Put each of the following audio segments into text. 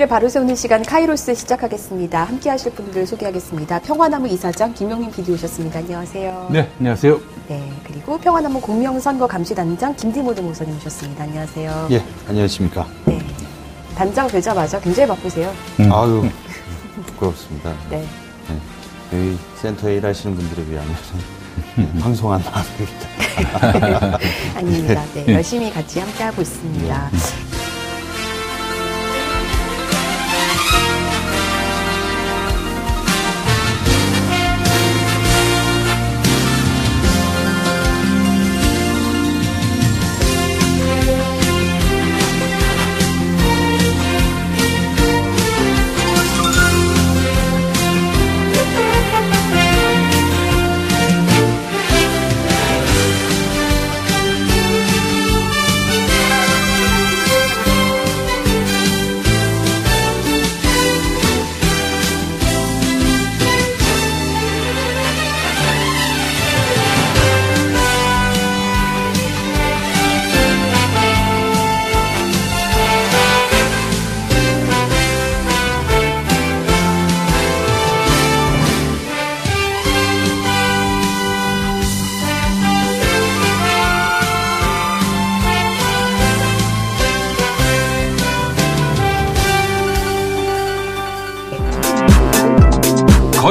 공의를 바로 세우는 시간 카이로스 시작하겠습니다. 함께 하실 분들 소개하겠습니다. 평화나무 이사장 김용민 PD 오셨습니다. 안녕하세요. 네, 안녕하세요. 네, 그리고 평화나무 공명선거 감시단장 김디모드 목사님 오셨습니다. 안녕하세요. 예, 안녕하십니까. 네. 단장 되자마자 굉장히 바쁘세요. 음. 아유, 부끄럽습니다. 네. 네. 여기 센터에 일하시는 분들에 비하면 방송한 마음입니다. 아닙니다. 네, 열심히 같이 함께하고 있습니다.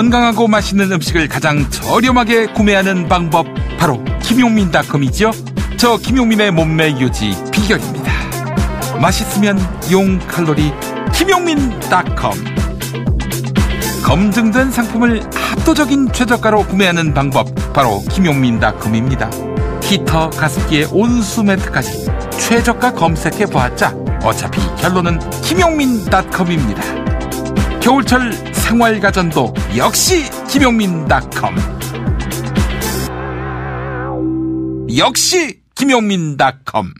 건강하고 맛있는 음식을 가장 저렴하게 구매하는 방법 바로 김용민닷컴이죠. 저 김용민의 몸매 유지 비결입니다. 맛있으면 용 칼로리 김용민닷컴 검증된 상품을 압도적인 최저가로 구매하는 방법 바로 김용민닷컴입니다. 히터 가습기에 온수 매트까지 최저가 검색해 보았자 어차피 결론은 김용민닷컴입니다. 겨울철 생활가전도 역시 김용민닷컴. 역시 김용민닷컴.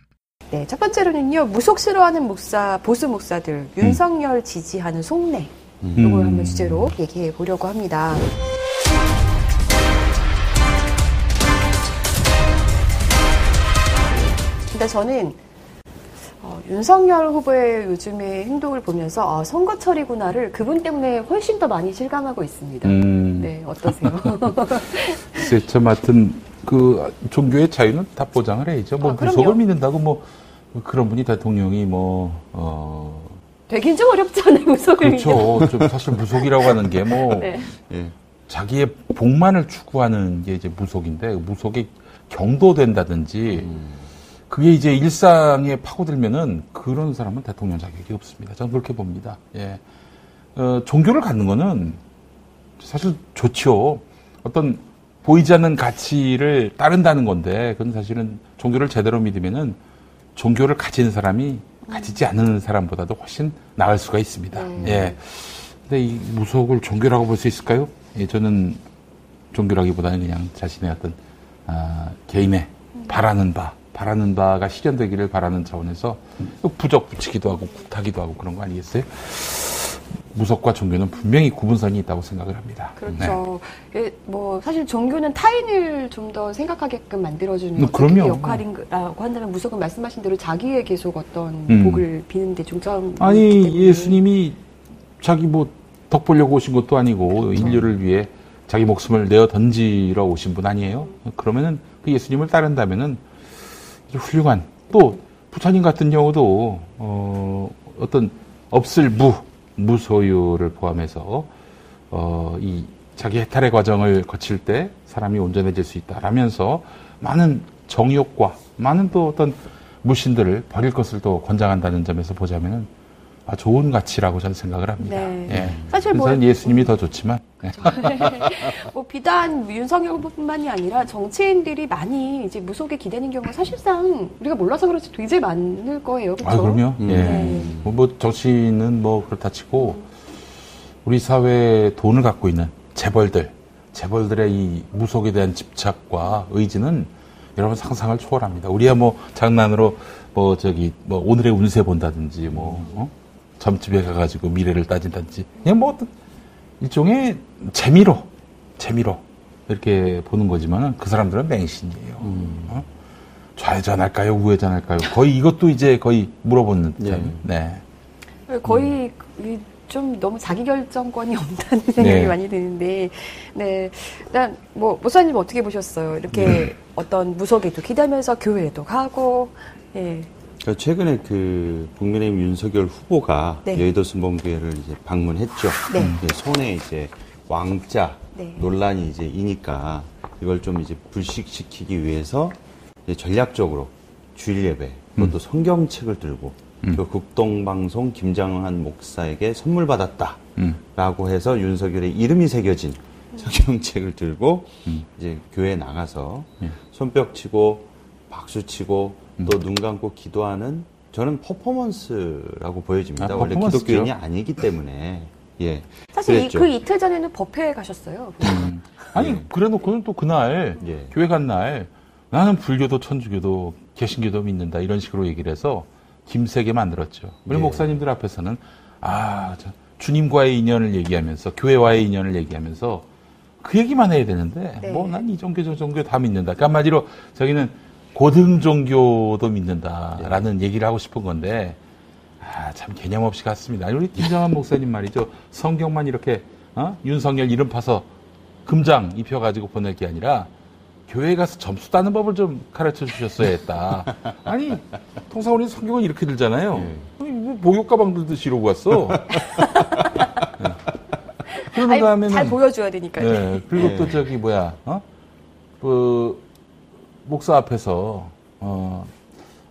네, 첫 번째로는요, 무속 싫어하는 목사, 보수 목사들, 윤석열 지지하는 속내. 음. 이걸 한번 주제로 얘기해 보려고 합니다. 근데 저는 어, 윤석열 후보의 요즘의 행동을 보면서 아, 선거철이구나를 그분 때문에 훨씬 더 많이 실감하고 있습니다. 음. 네, 어떠세요? 글쎄, 저 같은 그 종교의 자유는 다 보장을 해야죠. 뭐 아, 무속을 믿는다고 뭐 그런 분이 대통령이 뭐 어. 되긴 좀 어렵잖아요, 무속을 그렇죠. 좀 사실 무속이라고 하는 게뭐 네. 예, 자기의 복만을 추구하는 게 이제 무속인데 무속이 경도된다든지. 음. 그게 이제 일상에 파고들면은 그런 사람은 대통령 자격이 없습니다. 저는 그렇게 봅니다. 예. 어, 종교를 갖는 거는 사실 좋죠. 어떤 보이지 않는 가치를 따른다는 건데, 그건 사실은 종교를 제대로 믿으면은 종교를 가진 사람이 가지지 않는 사람보다도 훨씬 나을 수가 있습니다. 음. 예. 근데 이 무속을 종교라고 볼 수 있을까요? 예, 저는 종교라기보다는 그냥 자신의 어떤, 아, 개인의 바라는 바, 바라는 바가 실현되기를 바라는 차원에서 부적 붙이기도 하고 국타기도 하고 그런 거 아니겠어요? 무속과 종교는 분명히 구분선이 있다고 생각을 합니다. 그렇죠. 네. 예, 뭐 사실 종교는 타인을 좀 더 생각하게끔 만들어주는 음, 역할이라고 한다면 무속은 말씀하신 대로 자기의 계속 어떤 음. 복을 비는데 중점. 아니 예수님이 자기 뭐 덕 보려고 오신 것도 아니고 그렇죠. 인류를 위해 자기 목숨을 내어 던지러 오신 분 아니에요? 그러면은 그 예수님을 따른다면은 훌륭한 또 부처님 같은 경우도 어, 어떤 없을 무 무소유를 포함해서 어, 이 자기 해탈의 과정을 거칠 때 사람이 온전해질 수 있다라면서 많은 정욕과 많은 또 어떤 무신들을 버릴 것을 또 권장한다는 점에서 보자면은 아, 좋은 가치라고 저는 생각을 합니다. 네. 예. 사실 뭐 예수님이 더 좋지만 네. 뭐 비단 윤석열 후보뿐만이 아니라 정치인들이 많이 이제 무속에 기대는 경우가 사실상 우리가 몰라서 그렇지 굉장히 많을 거예요. 그렇죠? 아, 그럼요. 음. 예. 네. 뭐, 뭐 정치인은 뭐 그렇다 치고 우리 사회에 돈을 갖고 있는 재벌들, 재벌들의 이 무속에 대한 집착과 의지는 여러분 상상을 초월합니다. 우리야 뭐 장난으로 뭐 저기 뭐 오늘의 운세 본다든지 뭐 어? 점집에 가가지고 미래를 따진다든지 그냥 뭐 어떤 일종의 재미로 재미로 이렇게 보는 거지만은 그 사람들은 맹신이에요. 음. 어? 좌회전할까요? 우회전할까요? 거의 이것도 이제 거의 물어보는 예. 네. 거의 음. 좀 너무 자기 결정권이 없다는 생각이 네. 많이 드는데, 네. 일단, 뭐, 목사님 어떻게 보셨어요? 이렇게 네. 어떤 무속에도 기다면서 교회에도 가고, 예. 그러니까 최근에 그 국민의힘 윤석열 후보가 네. 여의도 순복교회를 이제 방문했죠. 네. 손에 이제 왕자 네. 논란이 이제 이니까 이걸 좀 이제 불식시키기 위해서 전략적으로 주일 예배, 그것도 음. 성경책을 들고 음. 그 국동방송 김장한 목사에게 선물 받았다라고 음. 해서 윤석열의 이름이 새겨진 성경책을 들고 음. 이제 교회 에 나가서 예. 손뼉 치고 박수 치고 음. 또 눈 감고 기도하는 저는 퍼포먼스라고 보여집니다. 아, 원래 기독교인이 아니기 때문에 예. 사실 이, 그 이틀 전에는 법회에 가셨어요. 음. 아니 예. 그래놓고는 또 그날 예. 교회 간 날 나는 불교도 천주교도 개신교도 믿는다 이런 식으로 얘기를 해서 김세게 만들었죠. 우리 예. 목사님들 앞에서는 아 주님과의 인연을 얘기하면서 교회와의 인연을 얘기하면서 그 얘기만 해야 되는데 네. 뭐난 이 종교 저 종교 다 믿는다. 그러니까 한마디로 저기는 고등 종교도 믿는다라는 네. 얘기를 하고 싶은 건데 아, 참 개념 없이 갔습니다. 우리 김정한 목사님 말이죠. 성경만 이렇게 어? 윤석열 이름 파서 금장 입혀가지고 보낼 게 아니라 교회 가서 점수 따는 법을 좀 가르쳐 주셨어야 했다. 아니, 통상 우리 성경은 이렇게 들잖아요. 네. 뭐 목욕 가방 들듯이 이러고 왔어. 네. 그런 다음에는 잘 보여줘야 되니까요. 네. 그리고 네. 또 저기 뭐야, 어? 그 목사 앞에서 어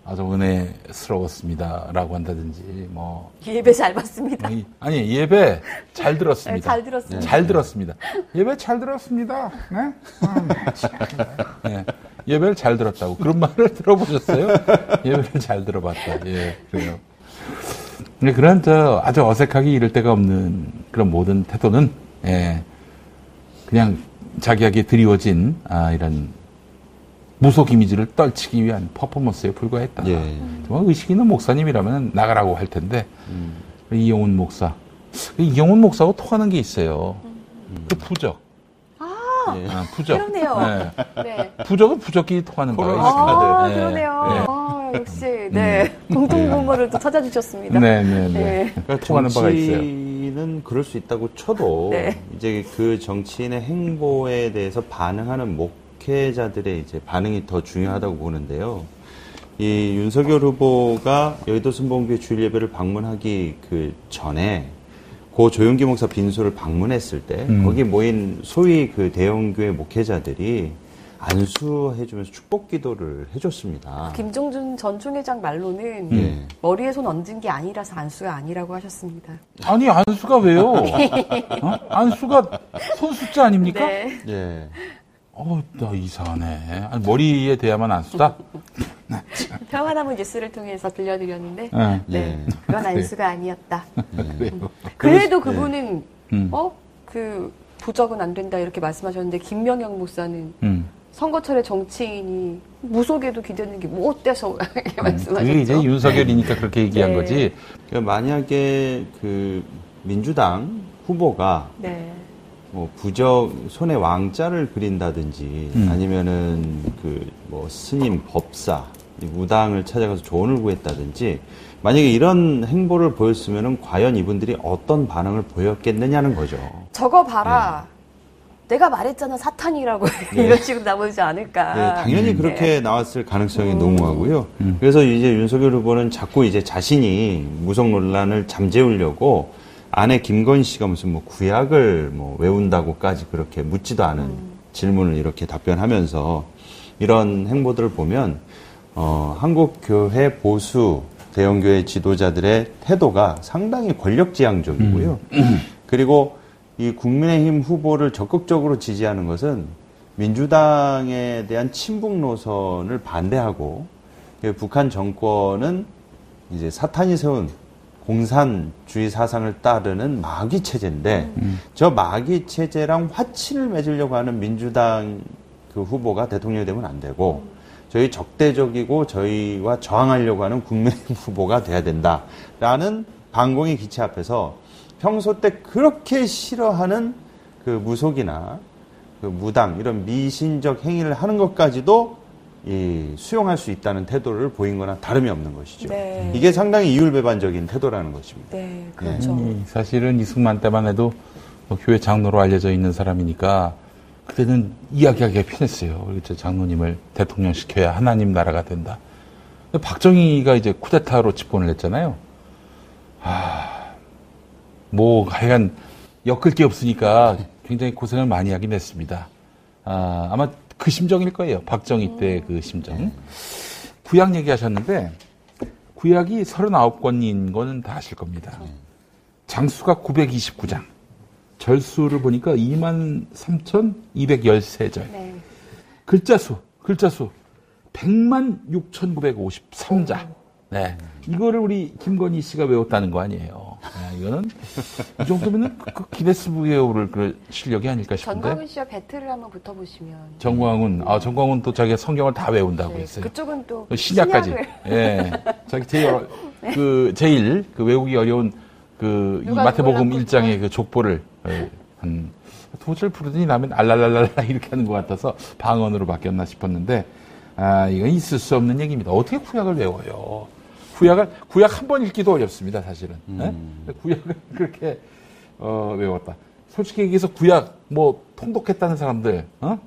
아주 은혜스러웠습니다라고 한다든지 뭐 예배 잘 봤습니다. 아니 예배 잘 들었습니다. 네, 잘 들었습니다. 잘 들었습니다. 예배 잘 들었습니다. 네? 아, 네. 네. 예배를 잘 들었다고 그런 말을 들어보셨어요? 예배를 잘 들어봤다. 예, 그래요. 근데 그런 저 아주 어색하게 이럴 데가 없는 그런 모든 태도는 예, 그냥 자기에게 드리워진 아, 이런 무속 이미지를 떨치기 위한 퍼포먼스에 불과했다. 예. 정말 의식 있는 목사님이라면 나가라고 할 텐데 음. 이용훈 목사, 이용훈 목사하고 통하는 게 있어요. 음. 그 부적. 아, 예. 아 부적. 그러네요. 네. 네. 부적은 부적끼리 통하는 거예요. 아, 네. 그러네요. 네. 아, 역시 네 음. 공통 분모를 또 찾아주셨습니다. 네, 네, 네. 네. 그러니까 통하는 바가 있어요. 정치는 그럴 수 있다고 쳐도 네. 이제 그 정치인의 행보에 대해서 반응하는 목 목회자들의 이제 반응이 더 중요하다고 보는데요. 이 윤석열 후보가 여의도 순복음교회 주일 예배를 방문하기 그 전에 고 조용기 목사 빈소를 방문했을 때 음. 거기 모인 소위 그 대형교회 목회자들이 안수해주면서 축복 기도를 해줬습니다. 김종준 전 총회장 말로는 네. 머리에 손 얹은 게 아니라서 안수가 아니라고 하셨습니다. 아니 안수가 왜요? 어? 안수가 손 숫자 아닙니까? 네. 네. 어, 나 이상하네. 아니, 머리에 대야만 안 쓰다? 평화나무 뉴스를 통해서 들려드렸는데, 네. 네. 그건 안수가 아니었다. 네. 그래도 그분은, 음. 어? 그, 부적은 안 된다, 이렇게 말씀하셨는데, 김명영 목사는, 음. 선거철에 정치인이 무속에도 기대는 게 뭐 어때서 이렇게 음, 말씀하셨죠. 그게 이제 윤석열이니까 그렇게 얘기한 네. 거지. 그러니까 만약에 그 민주당 후보가 네. 뭐 부적 손에 왕자를 그린다든지 음. 아니면은 그 뭐 스님 법사 무당을 찾아가서 조언을 구했다든지 만약에 이런 행보를 보였으면은 과연 이분들이 어떤 반응을 보였겠느냐는 거죠. 저거 봐라. 네. 내가 말했잖아 사탄이라고 네. 이런 식으로 나오지 않을까. 네, 당연히 음. 그렇게 네. 나왔을 가능성이 음. 농후하고요. 음. 그래서 이제 윤석열 후보는 자꾸 이제 자신이 무속 논란을 잠재우려고 아내 김건희 씨가 무슨 뭐 구약을 뭐 외운다고까지 그렇게 묻지도 않은 음. 질문을 이렇게 답변하면서 이런 행보들을 보면 어, 한국 교회 보수 대형교회 지도자들의 태도가 상당히 권력지향적이고요. 음. 그리고 이 국민의힘 후보를 적극적으로 지지하는 것은 민주당에 대한 친북 노선을 반대하고 북한 정권은 이제 사탄이 세운 공산주의 사상을 따르는 마귀 체제인데 음. 저 마귀 체제랑 화친을 맺으려고 하는 민주당 그 후보가 대통령이 되면 안 되고 저희 적대적이고 저희와 저항하려고 하는 국민 후보가 돼야 된다라는 반공의 기체 앞에서 평소 때 그렇게 싫어하는 그 무속이나 그 무당 이런 미신적 행위를 하는 것까지도 이 수용할 수 있다는 태도를 보인 거나 다름이 없는 것이죠. 네. 이게 상당히 이율배반적인 태도라는 것입니다. 네, 네. 그렇죠. 네. 사실은 이승만 때만 해도 뭐 교회 장로로 알려져 있는 사람이니까 그때는 이야기하기가 편했어요. 우리 장로님을 대통령 시켜야 하나님 나라가 된다. 박정희가 이제 쿠데타로 집권을 했잖아요. 아, 뭐 하여간 엮을 게 없으니까 굉장히 고생을 많이 하긴 했습니다. 아, 아마 그 심정일 거예요. 박정희 때 그 심정. 구약 얘기하셨는데 구약이 39권인 거는 다 아실 겁니다. 장수가 929장. 절수를 보니까 23,213절. 네. 글자 수, 글자 수 100만 6,953자. 네. 이거를 우리 김건희 씨가 외웠다는 거 아니에요. 네, 이거는 이 정도면은 그, 그 기네스북에 오를 그 실력이 아닐까 싶은데. 전광훈 씨와 배틀을 한번 붙어보시면. 정광훈, 아 정광훈 또 자기가 성경을 다 외운다고 네, 했어요. 그쪽은 또 신약까지. 예, 네, 자기 제일 네. 그 제일 그 외우기 어려운 그 마태복음 1장의 그 족보를 예, 한 도저히 부르더니 나면 알랄랄랄라 이렇게 하는 것 같아서 방언으로 바뀌었나 싶었는데 아 이건 있을 수 없는 얘기입니다. 어떻게 구약을 외워요? 구약을 구약 한 번 읽기도 어렵습니다, 사실은. 음. 네? 구약을 그렇게 어, 외웠다. 솔직히 얘기해서 구약 뭐 통독했다는 사람들 어?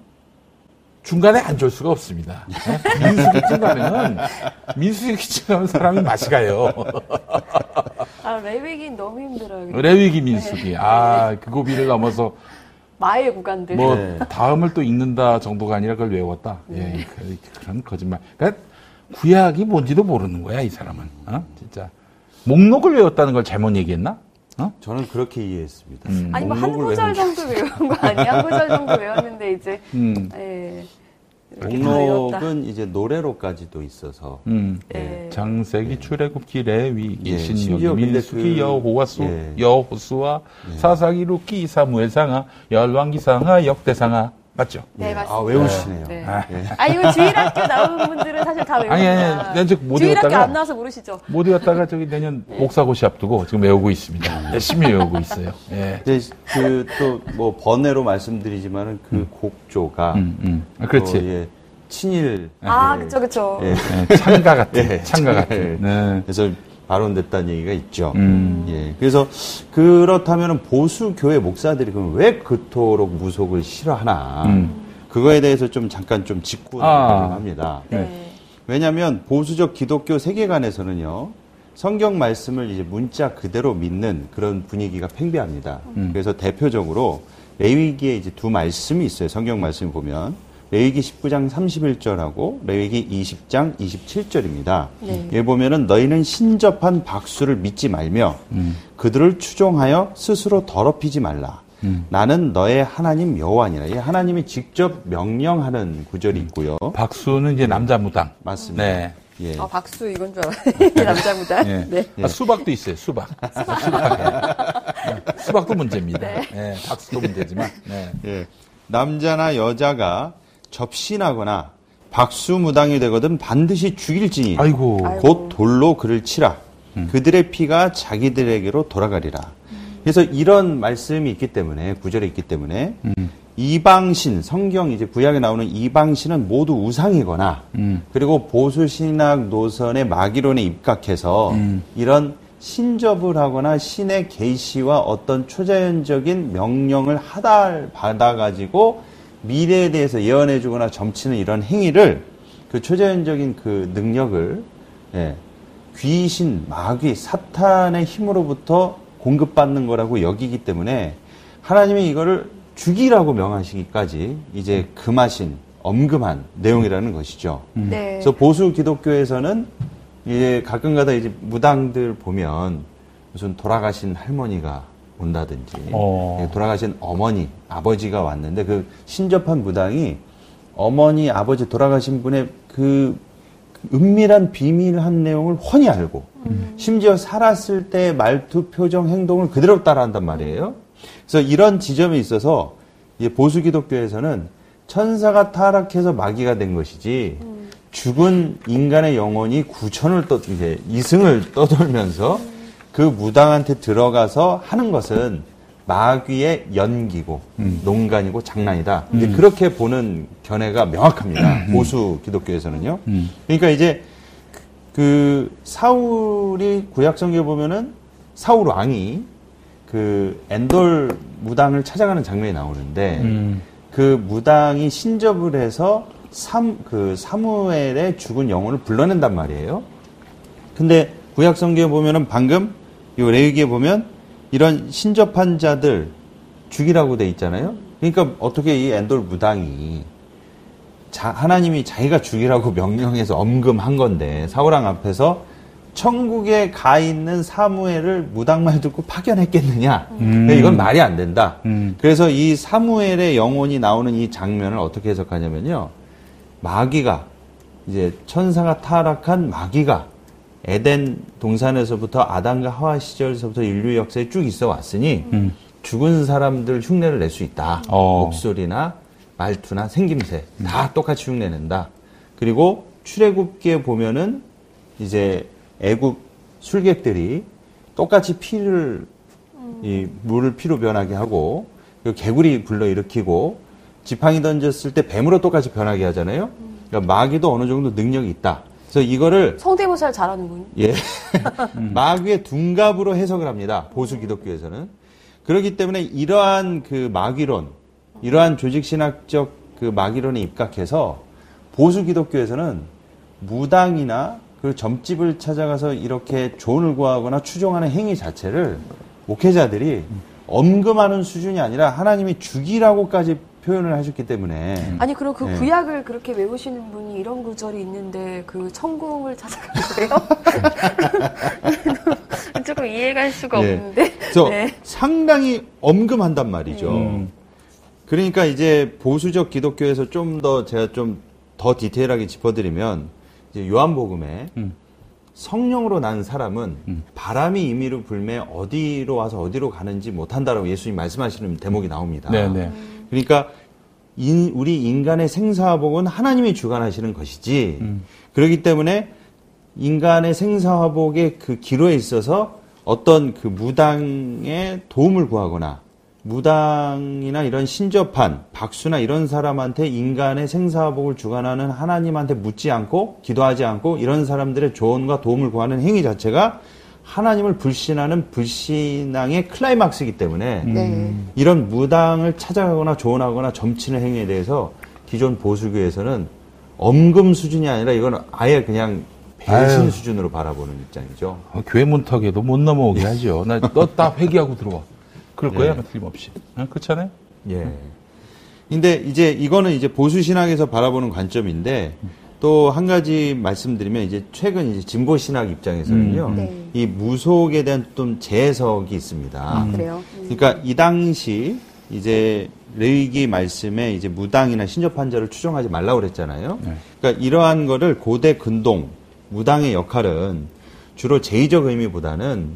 중간에 앉을 수가 없습니다. 네? 민수기쯤 가면은 민수기쯤 가면 사람이 맛이 가요. 아 레위기 너무 힘들어요. 레위기 민수기. 네. 아그 고비를 넘어서 마의 구간들. 뭐 네. 다음을 또 읽는다 정도가 아니라 그걸 외웠다. 네. 예, 그, 그런 거짓말. 그러니까 구약이 뭔지도 모르는 거야, 이 사람은. 어? 진짜. 목록을 외웠다는 걸 잘못 얘기했나? 어? 저는 그렇게 이해했습니다. 음. 아니, 뭐한 구절 정도 외운 거 아니야? 한 구절 정도 외웠는데, 이제. 음. 예. 목록은 이제 노래로까지도 있어서 음. 예. 창세기 예. 출애굽기 레위기 예. 신명기 민수기 그, 여호와수 예. 여호수와 예. 사사기 룻기 사무엘상하 열왕기상하 역대상하 맞죠? 네, 예. 맞습니다. 아, 외우시네요. 네. 아, 예. 아, 이거 주일학교 나온 분들은 사실 다 외우고. 아니, 아니, 아니, 못 주일학교 안 나와서 모르시죠? 못 외웠다가 저기 내년 네. 목사고시 앞두고 지금 외우고 있습니다. 열심히 외우고 있어요. 예. 그, 또, 뭐, 번외로 말씀드리지만은 그 음. 곡조가. 음, 음. 아, 그렇지. 또, 예, 친일. 아, 예. 그쵸, 그쵸. 예. 네, 창가 같은. 예, 창가 같은. 네. 그래서 발언됐다는 얘기가 있죠. 음. 예. 그래서 그렇다면 보수 교회 목사들이 그럼 왜 그토록 무속을 싫어하나? 음. 그거에 대해서 좀 잠깐 좀 짚고 아. 합니다. 네. 왜냐하면 보수적 기독교 세계관에서는요. 성경 말씀을 이제 문자 그대로 믿는 그런 분위기가 팽배합니다. 음. 그래서 대표적으로 레위기에 이제 두 말씀이 있어요. 성경 말씀 보면 레위기 19장 31절하고 레위기 20장 27절입니다. 네. 예 보면은 너희는 신접한 박수를 믿지 말며 음. 그들을 추종하여 스스로 더럽히지 말라. 음. 나는 너의 하나님 여호와니라. 이 하나님이 직접 명령하는 구절이 음. 있고요. 박수는 이제 남자 무당. 맞습니다. 네. 예. 아, 박수 이건 줄 알았네. 남자 무당. 예. 네. 아, 수박도 있어요. 수박. 수박. 네. 수박도 문제입니다. 네. 네. 박수도 문제지만. 네. 예. 남자나 여자가 접신하거나 박수무당이 되거든 반드시 죽일지니 아이고. 곧 돌로 그를 치라. 음. 그들의 피가 자기들에게로 돌아가리라. 그래서 이런 말씀이 있기 때문에 구절에 있기 때문에 음. 이방신 성경 이제 구약에 나오는 이방신은 모두 우상이거나 음. 그리고 보수 신학 노선의 마기론에 입각해서 음. 이런 신접을 하거나 신의 계시와 어떤 초자연적인 명령을 하달 받아 가지고 미래에 대해서 예언해주거나 점치는 이런 행위를 그 초자연적인 그 능력을 예, 귀신, 마귀, 사탄의 힘으로부터 공급받는 거라고 여기기 때문에 하나님이 이거를 죽이라고 명하시기까지 이제 금하신 엄금한 내용이라는 것이죠. 음. 네. 그래서 보수 기독교에서는 이제 가끔가다 이제 무당들 보면 무슨 돌아가신 할머니가 온다든지 어. 예, 돌아가신 어머니, 아버지가 왔는데 그 신접한 무당이 어머니, 아버지 돌아가신 분의 그 은밀한 비밀한 내용을 훤히 알고 음. 심지어 살았을 때 말투, 표정, 행동을 그대로 따라한단 말이에요. 그래서 이런 지점에 있어서 보수 기독교에서는 천사가 타락해서 마귀가 된 것이지 음. 죽은 인간의 영혼이 구천을 떠 이제 이승을 떠돌면서 그 무당한테 들어가서 하는 것은 마귀의 연기고 음. 농간이고 장난이다. 음. 이제 그렇게 보는 견해가 명확합니다. 음. 보수 기독교에서는요. 음. 그러니까 이제 그 사울이 구약 성경에 보면은 사울 왕이 그 엔돌 무당을 찾아가는 장면이 나오는데 음. 그 무당이 신접을 해서 삼, 그 사무엘의 죽은 영혼을 불러낸단 말이에요. 근데 구약 성경에 보면은 방금 이 레위기에 보면 이런 신접한 자들 죽이라고 돼 있잖아요. 그러니까 어떻게 이 엔돌 무당이 자, 하나님이 자기가 죽이라고 명령해서 엄금한 건데 사울왕 앞에서 천국에 가 있는 사무엘을 무당말 듣고 파견했겠느냐? 음. 이건 말이 안 된다. 음. 그래서 이 사무엘의 영혼이 나오는 이 장면을 어떻게 해석하냐면요. 마귀가 이제 천사가 타락한 마귀가 에덴 동산에서부터 아담과 하와 시절에서부터 인류 역사에 쭉 있어 왔으니 음. 죽은 사람들 흉내를 낼 수 있다. 어. 목소리나 말투나 생김새 다 똑같이 흉내낸다. 그리고 출애굽기에 보면은 이제 애굽 술객들이 똑같이 피를 이 물을 피로 변하게 하고 개구리 불러 일으키고 지팡이 던졌을 때 뱀으로 똑같이 변하게 하잖아요. 그러니까 마귀도 어느 정도 능력이 있다. 그래서 이거를 성대모사를 잘하는군. 예, 마귀의 둔갑으로 해석을 합니다. 보수 기독교에서는 그렇기 때문에 이러한 그 마귀론, 이러한 조직 신학적 그 마귀론에 입각해서 보수 기독교에서는 무당이나 그 점집을 찾아가서 이렇게 조언을 구하거나 추종하는 행위 자체를 목회자들이 엄금하는 수준이 아니라 하나님이 죽이라고까지 표현을 하셨기 때문에 아니 그럼 그 네. 구약을 그렇게 외우시는 분이 이런 구절이 있는데 그 천궁을 찾아가세요? 조금 이해가 할 수가 네. 없는데. 그래서 네. 상당히 엄금한단 말이죠. 음. 그러니까 이제 보수적 기독교에서 좀 더 제가 좀 더 디테일하게 짚어드리면 이제 요한복음에 음. 성령으로 난 사람은 음. 바람이 임의로 불매 어디로 와서 어디로 가는지 못한다라고 예수님 말씀하시는 대목이 나옵니다. 네네. 네. 그러니까 인, 우리 인간의 생사화복은 하나님이 주관하시는 것이지 음. 그렇기 때문에 인간의 생사화복의 그 기로에 있어서 어떤 그 무당의 도움을 구하거나 무당이나 이런 신접한 박수나 이런 사람한테 인간의 생사복을 주관하는 하나님한테 묻지 않고 기도하지 않고 이런 사람들의 조언과 도움을 구하는 행위 자체가 하나님을 불신하는 불신앙의 클라이막스이기 때문에 네. 이런 무당을 찾아가거나 조언하거나 점치는 행위에 대해서 기존 보수교에서는 엄금 수준이 아니라 이건 아예 그냥 배신 아유. 수준으로 바라보는 입장이죠. 어, 교회 문턱에도 못 넘어오게 하죠. 나너다 회개하고 들어와. 그럴 거야, 네. 틀림없이. 어? 그렇잖아요? 예. 근데 이제 이거는 이제 보수 신학에서 바라보는 관점인데 또 한 가지 말씀드리면 이제 최근 이제 진보 신학 입장에서는요. 음. 네. 이 무속에 대한 좀 재해석이 있습니다. 아, 그래요? 음. 그러니까 이 당시 이제 레위기 말씀에 이제 무당이나 신접한 자를 추정하지 말라고 그랬잖아요. 네. 그러니까 이러한 거를 고대 근동 무당의 역할은 주로 제의적 의미보다는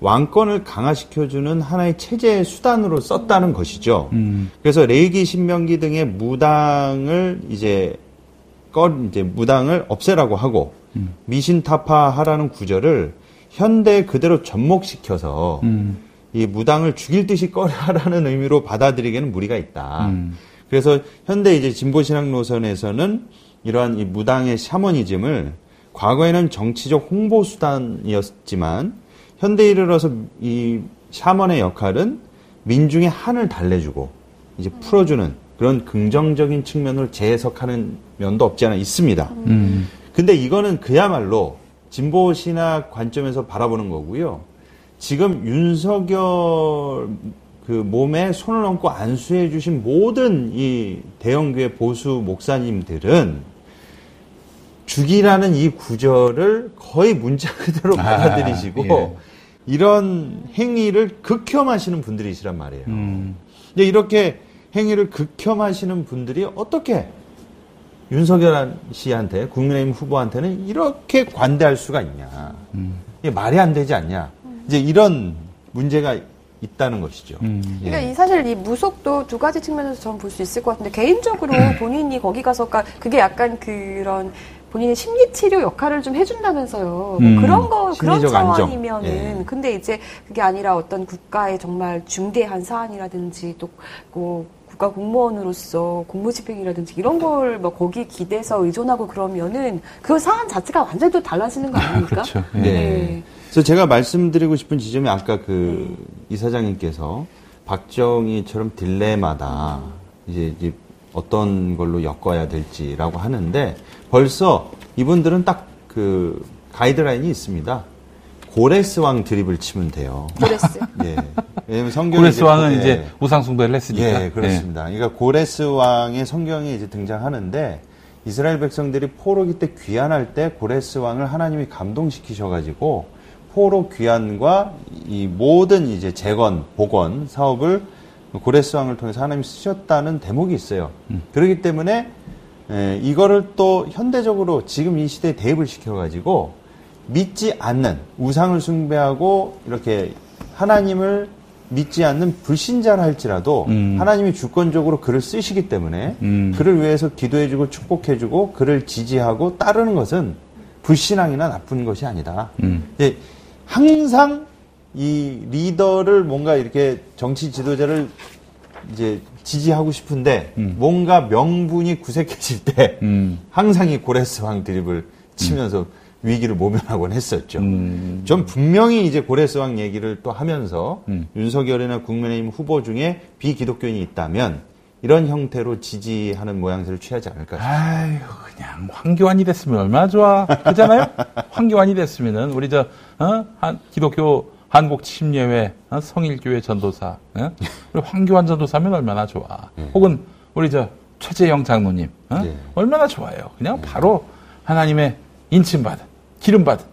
왕권을 강화시켜주는 하나의 체제의 수단으로 썼다는 것이죠. 음. 그래서 레이기 신명기 등의 무당을 이제 꺼 이제 무당을 없애라고 하고 음. 미신타파하라는 구절을 현대 그대로 접목시켜서 음. 이 무당을 죽일 듯이 꺼라라는 의미로 받아들이기에는 무리가 있다. 음. 그래서 현대 이제 진보 신학 노선에서는 이러한 이 무당의 샤머니즘을 과거에는 정치적 홍보 수단이었지만 현대에 이르러서 이 샤먼의 역할은 민중의 한을 달래주고 이제 풀어주는 그런 긍정적인 측면을 재해석하는 면도 없지 않아 있습니다. 음. 근데 이거는 그야말로 진보 신학 관점에서 바라보는 거고요. 지금 윤석열 그 몸에 손을 얹고 안수해 주신 모든 이 대형교회 보수 목사님들은 죽이라는 이 구절을 거의 문자 그대로 아, 받아들이시고 아, 예. 이런 행위를 극혐하시는 분들이시란 말이에요. 음. 이렇게 행위를 극혐하시는 분들이 어떻게 윤석열 씨한테 국민의힘 후보한테는 이렇게 관대할 수가 있냐? 음. 이게 말이 안 되지 않냐? 이제 이런 문제가 있다는 것이죠. 음. 그러니까 이 사실 이 무속도 두 가지 측면에서 저는 볼수 있을 것 같은데 개인적으로 본인이 거기 가서 그게 약간 그런 본인의 심리 치료 역할을 좀 해준다면서요. 뭐 음. 뭐 그런 거 그런 차원이면은 예. 근데 이제 그게 아니라 어떤 국가의 정말 중대한 사안이라든지 또 뭐 국가 공무원으로서 공무집행이라든지 이런 걸 뭐 거기 기대서 의존하고 그러면은 그 사안 자체가 완전히 또 달라지는 거 아닙니까? 그렇죠. 네. 네. 그래서 제가 말씀드리고 싶은 지점이 아까 그 네. 이사장님께서 박정희처럼 딜레마다 이제, 이제 어떤 걸로 엮어야 될지라고 하는데 벌써 이분들은 딱 그 가이드라인이 있습니다. 고레스 왕 드립을 치면 돼요. 고레스. 예. 왜냐면 성경에 고레스 왕은 예. 이제 우상 숭배를 했으니까. 예, 그렇습니다. 예. 그러니까 고레스 왕의 성경에 이제 등장하는데 이스라엘 백성들이 포로기 때 귀환할 때 고레스 왕을 하나님이 감동시키셔 가지고 포로 귀환과 이 모든 이제 재건, 복원 사업을 고레스 왕을 통해서 하나님이 쓰셨다는 대목이 있어요. 음. 그렇기 때문에 에, 이거를 또 현대적으로 지금 이 시대에 대입을 시켜가지고 믿지 않는 우상을 숭배하고 이렇게 하나님을 믿지 않는 불신자를 할지라도 음. 하나님이 주권적으로 그를 쓰시기 때문에 음. 그를 위해서 기도해주고 축복해주고 그를 지지하고 따르는 것은 불신앙이나 나쁜 것이 아니다. 음. 항상 이 리더를 뭔가 이렇게 정치 지도자를 이제 지지하고 싶은데 음. 뭔가 명분이 구색해질 때 음. 항상 이 고레스 왕 드립을 치면서 음. 위기를 모면하곤 했었죠. 음. 전 분명히 이제 고레스 왕 얘기를 또 하면서 음. 윤석열이나 국민의힘 후보 중에 비기독교인이 있다면 이런 형태로 지지하는 모양새를 취하지 않을까 싶어요. 아유, 그냥 황교안이 됐으면 얼마나 좋아. 그잖아요? 황교안이 됐으면은 우리 저, 어? 한, 기독교 한국 침례회 어? 성일교회 전도사 어? 우리 황교안 전도사면 얼마나 좋아. 네. 혹은 우리 저 최재영 장로님 어? 네. 얼마나 좋아요. 그냥 네. 바로 하나님의 인침받은 기름받은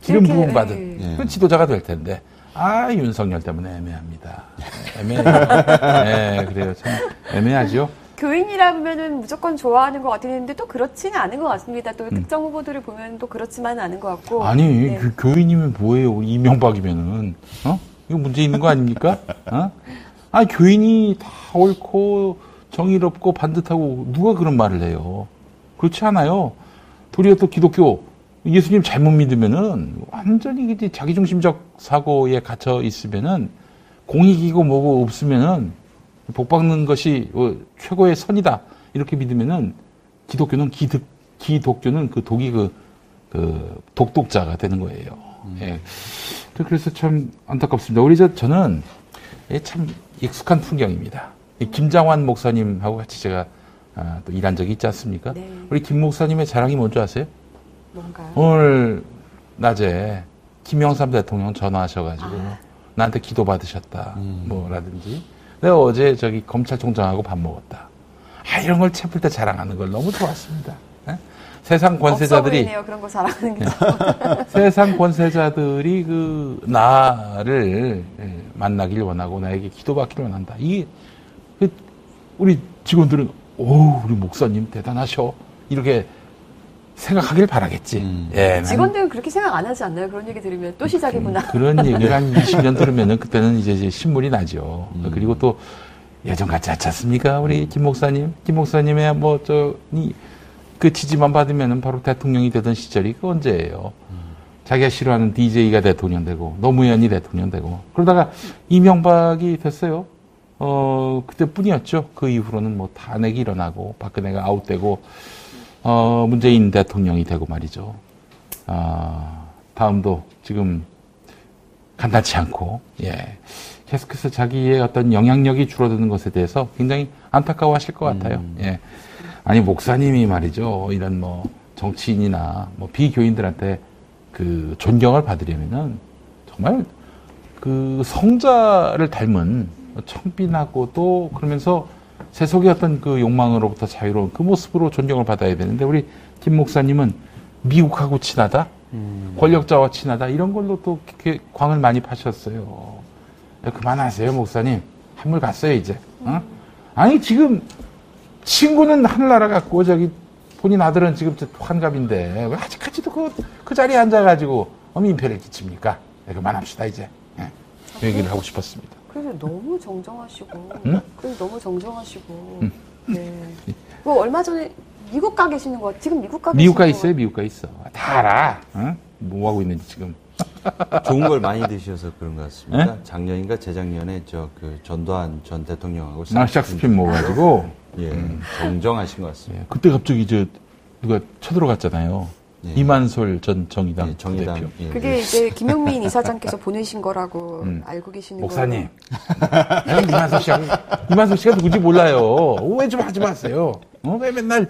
기름 부음 받은 네. 그 지도자가 될 텐데 아 윤석열 때문에 애매합니다. 애매해요. 네, 그래요. 참 애매하죠. 교인이라면은 무조건 좋아하는 것 같았는데 또 그렇지는 않은 것 같습니다. 또 음. 특정 후보들을 보면 또 그렇지만은 않은 것 같고. 아니 네. 그, 교인이면 뭐예요? 이명박이면은 어? 이거 문제 있는 거 아닙니까? 어? 아 교인이 다 옳고 정의롭고 반듯하고 누가 그런 말을 해요? 그렇지 않아요. 도리어 또 기독교 예수님 잘못 믿으면은 완전히 자기중심적 사고에 갇혀 있으면은 공익이고 뭐고 없으면은 복 받는 것이 어, 최고의 선이다. 이렇게 믿으면은 기독교는 기득, 기독교는 그 독이 그, 그 독독자가 되는 거예요. 음. 예. 그래서 참 안타깝습니다. 우리 저, 저는 참 익숙한 풍경입니다. 김장환 목사님하고 같이 제가 아, 또 일한 적이 있지 않습니까? 네. 우리 김 목사님의 자랑이 뭔지 아세요? 뭔가요? 오늘 낮에 김영삼 대통령 전화하셔가지고 아. 나한테 기도 받으셨다. 음. 뭐라든지 내가 어제 저기 검찰총장하고 밥 먹었다. 아, 이런 걸 채플 때 자랑하는 걸 너무 좋았습니다. 네? 세상 권세자들이 없어 그런 거 자랑하는 게 세상 권세자들이 그 나를 예, 만나길 원하고 나에게 기도받기를 원한다. 이게 그 우리 직원들은 오 우리 목사님 대단하셔 이렇게 생각하길 바라겠지. 음. 예, 직원들은 그렇게 생각 안 하지 않나요? 그런 얘기 들으면 또 시작이구나. 음, 그런 얘기를 한 20년 들으면은 그때는 이제 신물이 나죠. 음. 그리고 또 예전 같지 않지 않습니까? 우리 김 목사님, 김 목사님의 뭐, 저, 그 지지만 받으면은 바로 대통령이 되던 시절이 그 언제예요? 음. 자기가 싫어하는 DJ가 대통령 되고, 노무현이 대통령 되고, 그러다가 이명박이 됐어요. 어, 그때뿐이었죠. 그 이후로는 뭐 탄핵이 일어나고, 박근혜가 아웃되고, 어, 문재인 대통령이 되고 말이죠. 아, 다음도 지금 간단치 않고, 예. 계속해서 자기의 어떤 영향력이 줄어드는 것에 대해서 굉장히 안타까워 하실 것 같아요. 음. 예. 아니, 목사님이 말이죠. 이런 뭐 정치인이나 뭐 비교인들한테 그 존경을 받으려면은 정말 그 성자를 닮은 청빈하고 또 그러면서 세속의 어떤 그 욕망으로부터 자유로운 그 모습으로 존경을 받아야 되는데 우리 김 목사님은 미국하고 친하다, 음. 권력자와 친하다 이런 걸로 또 이렇게 광을 많이 파셨어요. 그만하세요 목사님. 한물 갔어요 이제. 어? 아니 지금 친구는 하늘나라 같고 저기 본인 아들은 지금 환갑인데 왜 아직까지도 그, 그 자리에 앉아가지고 어민폐를 끼칩니까? 네, 그만합시다 이제. 네. 그 얘기를 하고 싶었습니다. 그래서 너무 정정하시고, 응? 그래서 너무 정정하시고, 응. 네. 뭐 얼마 전에 미국 가 계시는 거 지금 미국 가 미국 가 있어요, 미국 가 있어. 다 알아. 응? 뭐 하고 있는지 지금. 좋은 걸 많이 드셔서 그런 것 같습니다. 네? 작년인가 재작년에 저 그 전두환 전 대통령하고 아, 샥스핀 먹어가지고 예 음. 정정하신 것 같습니다. 예, 그때 갑자기 저 누가 쳐들어갔잖아요. 예. 이만솔 전 정의당, 예, 정의당 대표. 예, 그게 이제 김용민 이사장께서 보내신 거라고 음. 알고 계시는 목사님. 이만솔 씨가 이만솔 씨가 누군지 몰라요. 오해 좀 하지 마세요. 어? 왜 맨날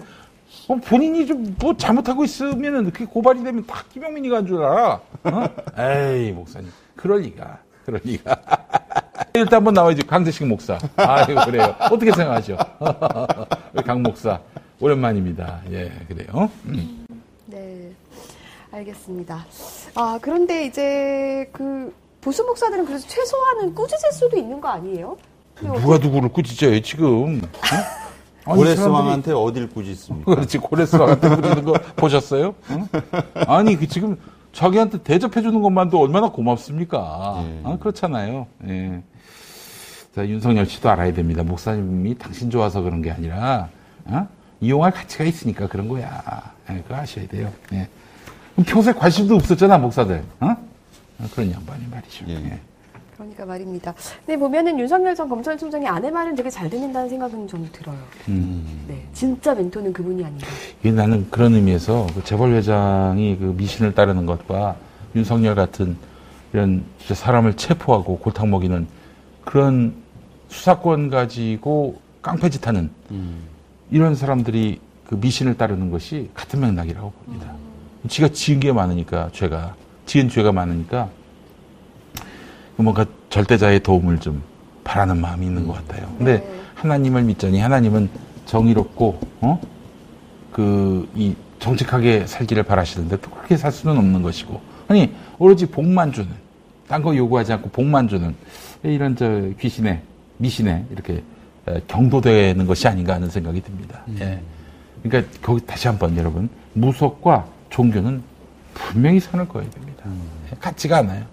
어, 본인이 좀 뭐 잘못하고 있으면은 그게 고발이 되면 다 김용민이가 한 줄 알아. 어? 에이 목사님, 그럴 리가, 그럴 리가. 일단 한번 나와야지 강재식 목사. 아이고 그래요. 어떻게 생각하죠? 강 목사 오랜만입니다. 예, 그래요. 음. 네, 알겠습니다. 아 그런데 이제 그 보수 목사들은 그래서 최소한은 꾸짖을 수도 있는 거 아니에요? 누가 누구를 꾸짖어요 지금? 어? 고레스왕한테 어딜 꾸짖습니까? 그렇지, 고레스왕한테 꾸짖는 거 보셨어요? 응? 아니, 그 지금 자기한테 대접해주는 것만도 얼마나 고맙습니까? 예. 아, 그렇잖아요. 예. 자, 윤석열 씨도 알아야 됩니다. 목사님이 당신 좋아서 그런 게 아니라, 어? 이용할 가치가 있으니까 그런 거야. 예, 그거 아셔야 돼요. 예. 평소에 관심도 없었잖아, 목사들. 어? 아, 그런 양반이 말이죠. 예. 예. 그러니까 말입니다. 근데 보면은 윤석열 전 검찰총장이 아내 말은 되게 잘 듣는다는 생각은 좀 들어요. 음. 네, 진짜 멘토는 그분이 아닌가. 이 나는 그런 의미에서 그 재벌 회장이 그 미신을 따르는 것과 윤석열 같은 이런 진짜 사람을 체포하고 골탕 먹이는 그런 수사권 가지고 깡패짓하는 음. 이런 사람들이 그 미신을 따르는 것이 같은 맥락이라고 봅니다. 음. 지가 지은 게 많으니까 죄가 지은 죄가 많으니까 뭔가 절대자의 도움을 좀 바라는 마음이 있는 것 같아요. 근데 네. 하나님을 믿자니 하나님은 정의롭고 어? 그이 정직하게 살기를 바라시는데 또 그렇게 살 수는 없는 것이고 아니 오로지 복만 주는 딴 거 요구하지 않고 복만 주는 이런 저 귀신의 미신에 이렇게 경도되는 것이 아닌가 하는 생각이 듭니다. 음. 예. 그러니까 거기 다시 한번 여러분 무속과 종교는 분명히 선을 그어야 됩니다. 음. 같지가 않아요.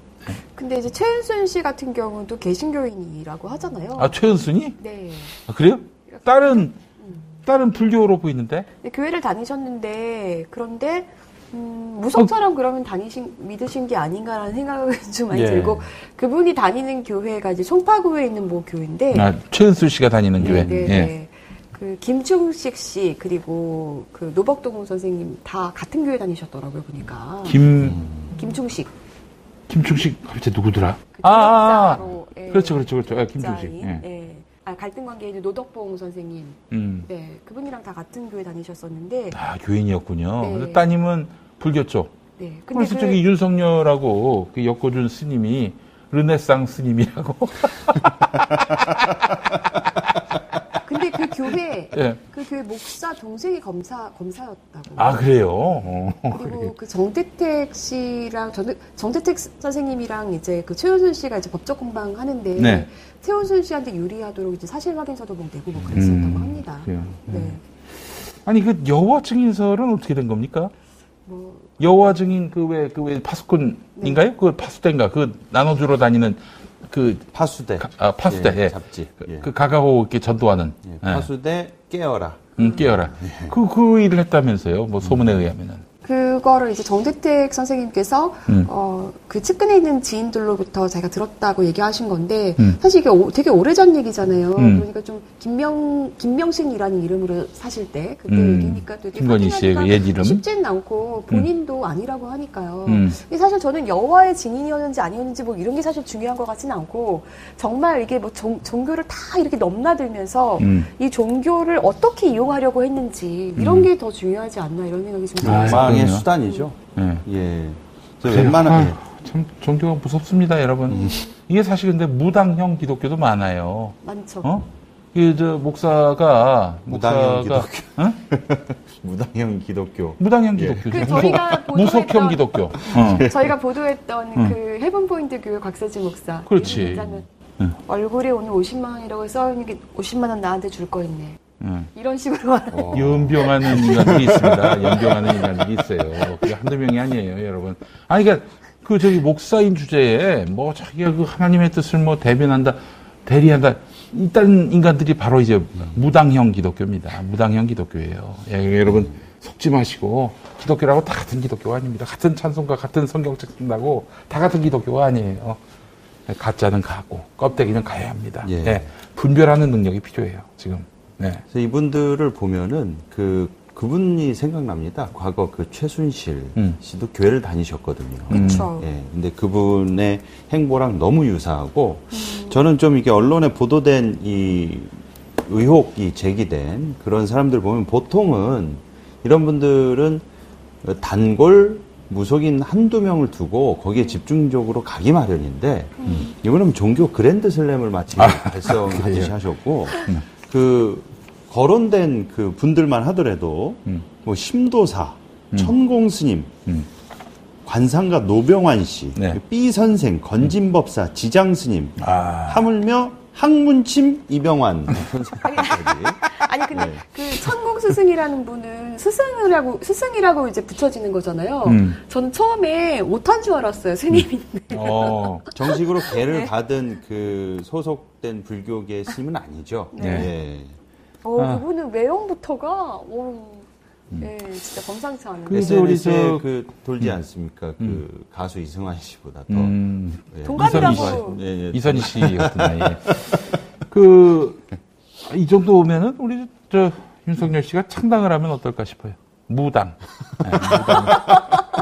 근데 이제 최은순 씨 같은 경우도 개신교인이라고 하잖아요. 아, 최은순이? 네. 아, 그래요? 딸은, 음. 딸은 불교로 보이는데? 네, 교회를 다니셨는데, 그런데, 음, 무속처럼 어. 그러면 다니신, 믿으신 게 아닌가라는 생각은 좀 많이 예. 들고, 그분이 다니는 교회가 이제 송파구에 있는 뭐 교회인데. 아, 최은순 씨가 다니는 네, 교회? 네, 예. 네. 그 김충식 씨 그리고 그 노벅동 선생님 다 같은 교회 다니셨더라고요 보니까 김 김충식 김충식 갑자기 누구더라? 그 아, 아, 아. 예. 그렇죠, 그렇죠, 그렇죠. 아, 김충식. 예. 예. 아, 갈등 관계에 있는 노덕봉 선생님. 음. 네, 그분이랑 다 같은 교회 다니셨었는데. 아, 교인이었군요. 네. 따님은 불교 쪽. 네. 근데 그래서 그... 저기 윤석열하고 그 엮어준 스님이 르네상 스님이라고. 그 교회 예. 그 교회 목사 동생이 검사 검사였다고. 아 그래요. 어, 그리고 그래. 그 정대택 씨랑 정, 정대택 선생님이랑 이제 그 최은순 씨가 이제 법적 공방 하는데 네. 최은순 씨한테 유리하도록 이제 사실 확인서도 뭐 내고 뭐 그랬었다고 음, 합니다. 그래요. 네. 네. 아니 그 여호와 증인서는 어떻게 된 겁니까? 뭐 여호와 증인 그 왜 그 왜 파수꾼인가요? 네. 그 파수대인가 그 나눠주러 다니는 그 파수대. 아, 파수대. 예, 예. 잡지. 그, 예. 그 가가호 이렇게 전도하는. 예, 예. 파수대 깨어라. 응, 깨어라. 예. 그, 그 일을 했다면서요. 뭐 소문에 음. 의하면은. 그거를 이제 정대택 선생님께서 음. 어, 그 측근에 있는 지인들로부터 자기가 들었다고 얘기하신 건데 음. 사실 이게 오, 되게 오래전 얘기잖아요. 음. 그러니까 좀 김명 김명신이라는 이름으로 사실 때 그때 음. 얘기니까 되게 김건희 씨의 옛 이름 쉽지는 않고 본인도 음. 아니라고 하니까요. 음. 근데 사실 저는 여호와의 증인이었는지 아니었는지 뭐 이런 게 사실 중요한 것 같지는 않고 정말 이게 뭐 종, 종교를 다 이렇게 넘나들면서 이 종교를 어떻게 이용하려고 했는지 이런 게 더 중요하지 않나 이런 생각이 좀 아, 들어요. 방의 수단이죠. 네. 예. 웬만한 아, 참 종교가 무섭습니다, 여러분. 음. 이게 사실 근데 무당형 기독교도 많아요. 많죠. 어? 이저 목사가 무당형 목사가, 기독교. 어? 무당형 기독교. 무당형 예. 기독교. 그 저희가 무속형 기독교. 어. 저희가 보도했던 음. 그 헤븐 포인트 교회 곽세진 목사. 그렇지. 응. 얼굴에 오늘 50만 원이라고 써 있는 게 50만 원 나한테 줄 거 있네. 응. 이런 식으로 어. 연병하는 인간들이 있습니다. 염병하는 인간들이 있어요. 그게 한두 명이 아니에요, 여러분. 아니, 그러니까 그 저기 목사인 주제에 뭐 자기가 그 하나님의 뜻을 뭐 대변한다. 대리한다. 일단 인간들이 바로 이제 무당형 기독교입니다. 무당형 기독교예요. 예, 여러분 속지 마시고 기독교라고 다 같은 기독교가 아닙니다. 같은 찬송가 같은 성경책 쓴다고 다 같은 기독교가 아니에요. 가짜는 가고 껍데기는 가야 합니다. 예. 예, 분별하는 능력이 필요해요. 지금. 네. 그래서 이분들을 보면은 그 그분이 생각납니다. 과거 그 최순실 음. 씨도 교회를 다니셨거든요. 그렇죠. 예. 근데 그분의 행보랑 너무 유사하고 음. 저는 좀 이게 언론에 보도된 이 의혹이 제기된 그런 사람들 보면 보통은 이런 분들은 단골 무속인 한두 명을 두고 거기에 집중적으로 가기 마련인데 음. 이거는 종교 그랜드 슬램을 마치 아, 달성하듯이 하셨고 음. 그 거론된 그 분들만 하더라도 음. 뭐 심도사, 음. 천공 스님, 음. 관상가 노병한 씨, 네. 삐 선생, 건진법사, 지장 스님, 아. 하물며 항문침 이병환. 아니 근데 네. 그 천공 스승이라는 분은 스승이라고 스승이라고 이제 붙여지는 거잖아요. 음. 저는 처음에 오탄 줄 알았어요 스님인데. 어. 정식으로 계를 네. 받은 그 소속된 불교계 스님은 아니죠. 네. 네. 어, 아. 그분은 외형부터가 오, 음. 예, 진짜 범상치 않은. 그래서 우리 저그 돌지 음. 않습니까? 그 음. 가수 이승환 씨보다 더 음. 예. 동갑이라고. 예, 예, 이선희 씨 같은 나이. 그이 정도 오면은 우리 저 윤석열 씨가 창당을 하면 어떨까 싶어요. 무당. 네,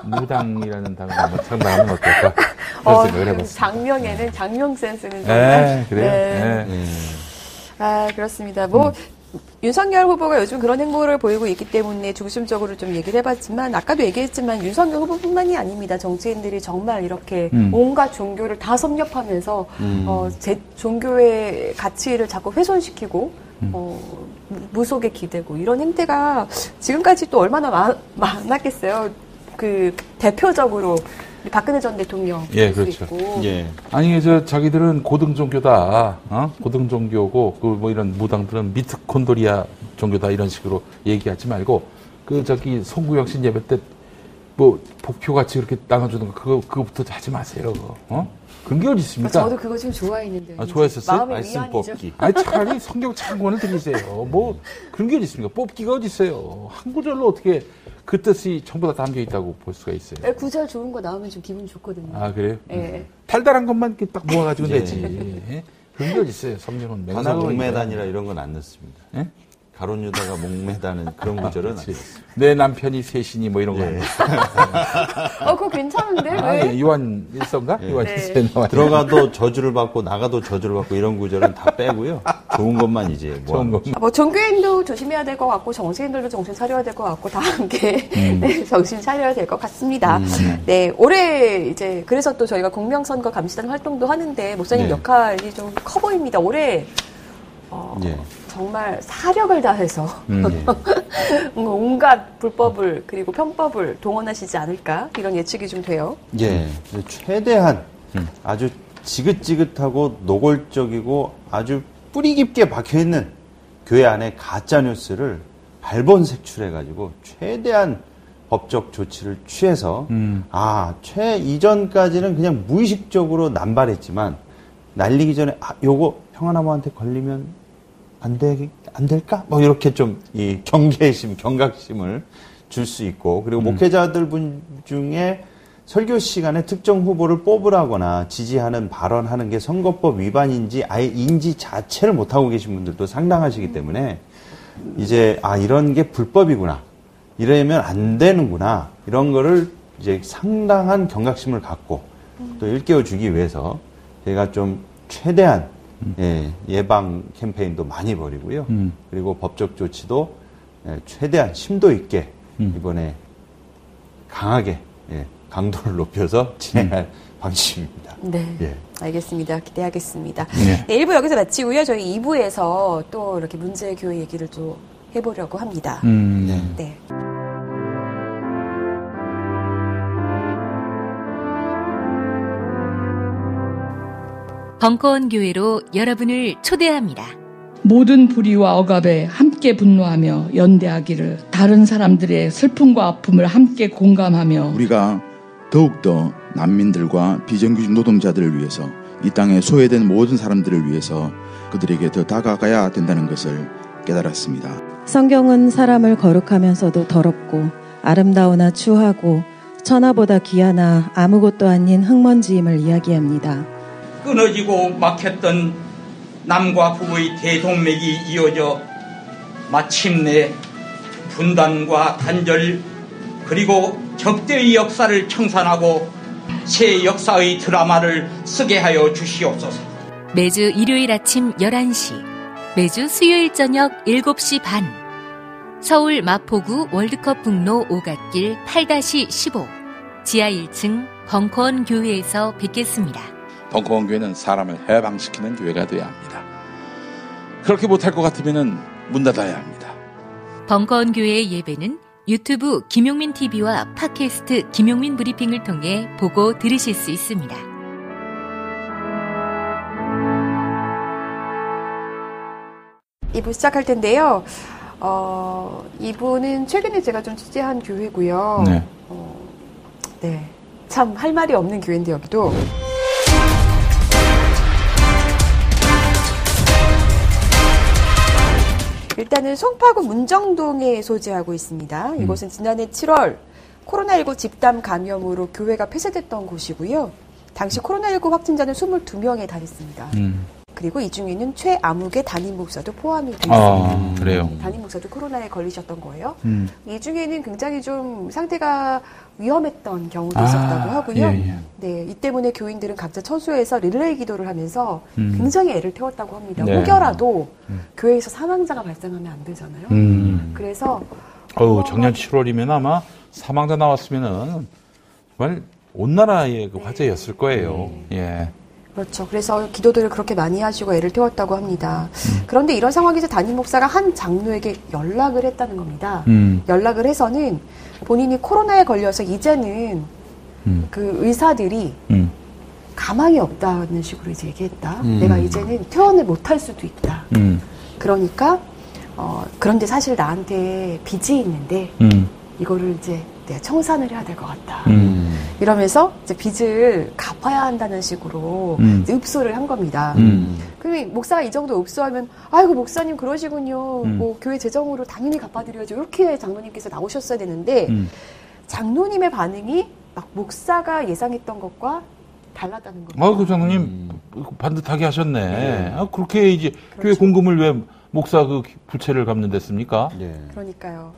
무당. 이라는 당을 한번 창당하면 어떨까? 그런 어, 생각을 해봤습니다. 장명에는 장명 센스는 정말. 네, 그래요. 네. 네. 아, 그렇습니다. 뭐, 음. 윤석열 후보가 요즘 그런 행보를 보이고 있기 때문에 중심적으로 좀 얘기를 해봤지만 아까도 얘기했지만 윤석열 후보뿐만이 아닙니다. 정치인들이 정말 이렇게 음. 온갖 종교를 다 섭렵하면서 음. 어, 제 종교의 가치를 자꾸 훼손시키고 음. 어, 무속에 기대고 이런 행태가 지금까지 또 얼마나 많, 많았겠어요. 그 대표적으로 박근혜 전 대통령 예, 그렇죠. 있고. 예. 아니 저 자기들은 고등 종교다. 어? 고등 종교고 그 뭐 이런 무당들은 미트콘도리아 종교다 이런 식으로 얘기하지 말고 그 저기 송구영 씨 예배 때 뭐 복표 같이 그렇게 나눠주는 거 그거 그거부터 하지 마세요. 어? 그런 게 어디 있습니까? 저도 그거 지금 좋아했는데. 아, 좋아했었어요? 마음의 말씀 뽑기. 아니, 차라리 성경 창고는 드리세요. 뭐, 그런 게 어디 있습니까? 뽑기가 어디 있어요? 한 구절로 어떻게 그 뜻이 전부 다 담겨 있다고 볼 수가 있어요. 네, 구절 좋은 거 나오면 좀 기분 좋거든요. 아 그래요? 네. 달달한 것만 딱 모아가지고 예. 내지. 예. 그런 게 어디 있어요? 성경은 맨날 목매단이라 이런 건 안 넣습니다. 예? 가론 유다가 목매다는 그런 구절은 내 남편이 셋이니 뭐 이런 거. 예. 어, 그거 괜찮은데? 아, 왜? 예, 요한 일서인가? 예. 요한 일서에 네. 나와. 들어가도 저주를 받고 나가도 저주를 받고 이런 구절은 다 빼고요. 좋은 것만 이제 뭐. 좋은 것만. 뭐 종교인도 조심해야 될 것 같고 정치인들도 정신 차려야 될 것 같고 다 함께 음. 네, 정신 차려야 될 것 같습니다. 음. 네, 올해 이제 그래서 또 저희가 공명선거 감시단 활동도 하는데 목사님 네. 역할이 좀 커 보입니다. 올해 어, 예. 정말 사력을 다해서 음, 예. 온갖 불법을 그리고 편법을 동원하시지 않을까 이런 예측이 좀 돼요. 예, 최대한 음. 아주 지긋지긋하고 노골적이고 아주 뿌리 깊게 박혀 있는 교회 안에 가짜 뉴스를 발본 색출해가지고 최대한 법적 조치를 취해서 음. 아 최 이전까지는 그냥 무의식적으로 남발했지만 날리기 전에 아 요거 평안나무한테 걸리면 안, 되, 안 될까? 뭐 이렇게 좀 이 경계심, 경각심을 줄 수 있고 그리고 음. 목회자들 분 중에 설교 시간에 특정 후보를 뽑으라거나 지지하는 발언하는 게 선거법 위반인지 아예 인지 자체를 못하고 계신 분들도 상당하시기 때문에 이제 아 이런 게 불법이구나 이러면 안 되는구나 이런 거를 이제 상당한 경각심을 갖고 또 일깨워 주기 위해서 제가 좀 최대한 음. 예, 예방 캠페인도 많이 벌이고요. 음. 그리고 법적 조치도 예, 최대한 심도 있게 음. 이번에 강하게 예, 강도를 높여서 진행할 음. 방침입니다. 네. 예. 알겠습니다. 기대하겠습니다. 네. 네, 1부 여기서 마치고요. 저희 2부에서 또 이렇게 문제 교회 얘기를 또 해보려고 합니다. 음, 네. 네. 벙커원 교회로 여러분을 초대합니다. 모든 불의와 억압에 함께 분노하며 연대하기를 다른 사람들의 슬픔과 아픔을 함께 공감하며 우리가 더욱더 난민들과 비정규직 노동자들을 위해서 이 땅에 소외된 모든 사람들을 위해서 그들에게 더 다가가야 된다는 것을 깨달았습니다. 성경은 사람을 거룩하면서도 더럽고 아름다우나 추하고 천하보다 귀하나 아무것도 아닌 흙먼지임을 이야기합니다. 끊어지고 막혔던 남과 북의 대동맥이 이어져 마침내 분단과 단절 그리고 적대의 역사를 청산하고 새 역사의 드라마를 쓰게 하여 주시옵소서. 매주 일요일 아침 11시, 매주 수요일 저녁 7시 반. 서울 마포구 월드컵 북로 오갓길 8-15 지하 1층 벙커원 교회에서 뵙겠습니다. 벙커원 교회는 사람을 해방시키는 교회가 되어야 합니다. 그렇게 못할 것 같으면 문 닫아야 합니다. 벙커원 교회의 예배는 유튜브 김용민 TV와 팟캐스트 김용민 브리핑을 통해 보고 들으실 수 있습니다. 이부 시작할 텐데요. 어, 이분은 최근에 제가 좀 취재한 교회고요. 네. 어, 네. 참 할 말이 없는 교회인데 여기도 일단은 송파구 문정동에 소재하고 있습니다. 음. 이곳은 지난해 7월 코로나19 집단 감염으로 교회가 폐쇄됐던 곳이고요. 당시 코로나19 확진자는 22명에 달했습니다. 음. 그리고 이 중에는 최아무개 담임 목사도 포함이 되어 있습니다. 아, 그래요. 담임 목사도 코로나에 걸리셨던 거예요. 음. 이 중에는 굉장히 좀 상태가 위험했던 경우도 아, 있었다고 하고요. 예, 예. 네, 이 때문에 교인들은 각자 처소에서 릴레이 기도를 하면서 음. 굉장히 애를 태웠다고 합니다. 네. 혹여라도 음. 교회에서 사망자가 발생하면 안 되잖아요. 음. 그래서 어우, 작년 7월이면 아마 사망자 나왔으면은 정말 온 나라의 그 화제였을 거예요. 네. 예. 그렇죠. 그래서 기도들을 그렇게 많이 하시고 애를 태웠다고 합니다. 음. 그런데 이런 상황에서 담임 목사가 한 장로에게 연락을 했다는 겁니다. 음. 연락을 해서는 본인이 코로나에 걸려서 이제는 음. 그 의사들이 음. 가망이 없다는 식으로 이제 얘기했다. 음. 내가 이제는 퇴원을 못할 수도 있다. 음. 그러니까 어, 그런데 사실 나한테 빚이 있는데 이거를 이제 내가 청산을 해야 될 것 같다. 음. 이러면서 이제 빚을 갚아야 한다는 식으로 음. 읍소를 한 겁니다. 음. 그럼 목사가 이 정도 읍소하면 아이고 목사님 그러시군요. 음. 뭐 교회 재정으로 당연히 갚아드려야죠. 이렇게 장로님께서 나오셨어야 되는데 음. 장로님의 반응이 막 목사가 예상했던 것과 달랐다는 겁니다. 아, 그 장로님 음. 반듯하게 하셨네. 네. 아, 그렇게 이제 그렇죠. 교회 공금을 왜 목사 그 부채를 갚는 데습니까? 네. 그러니까요.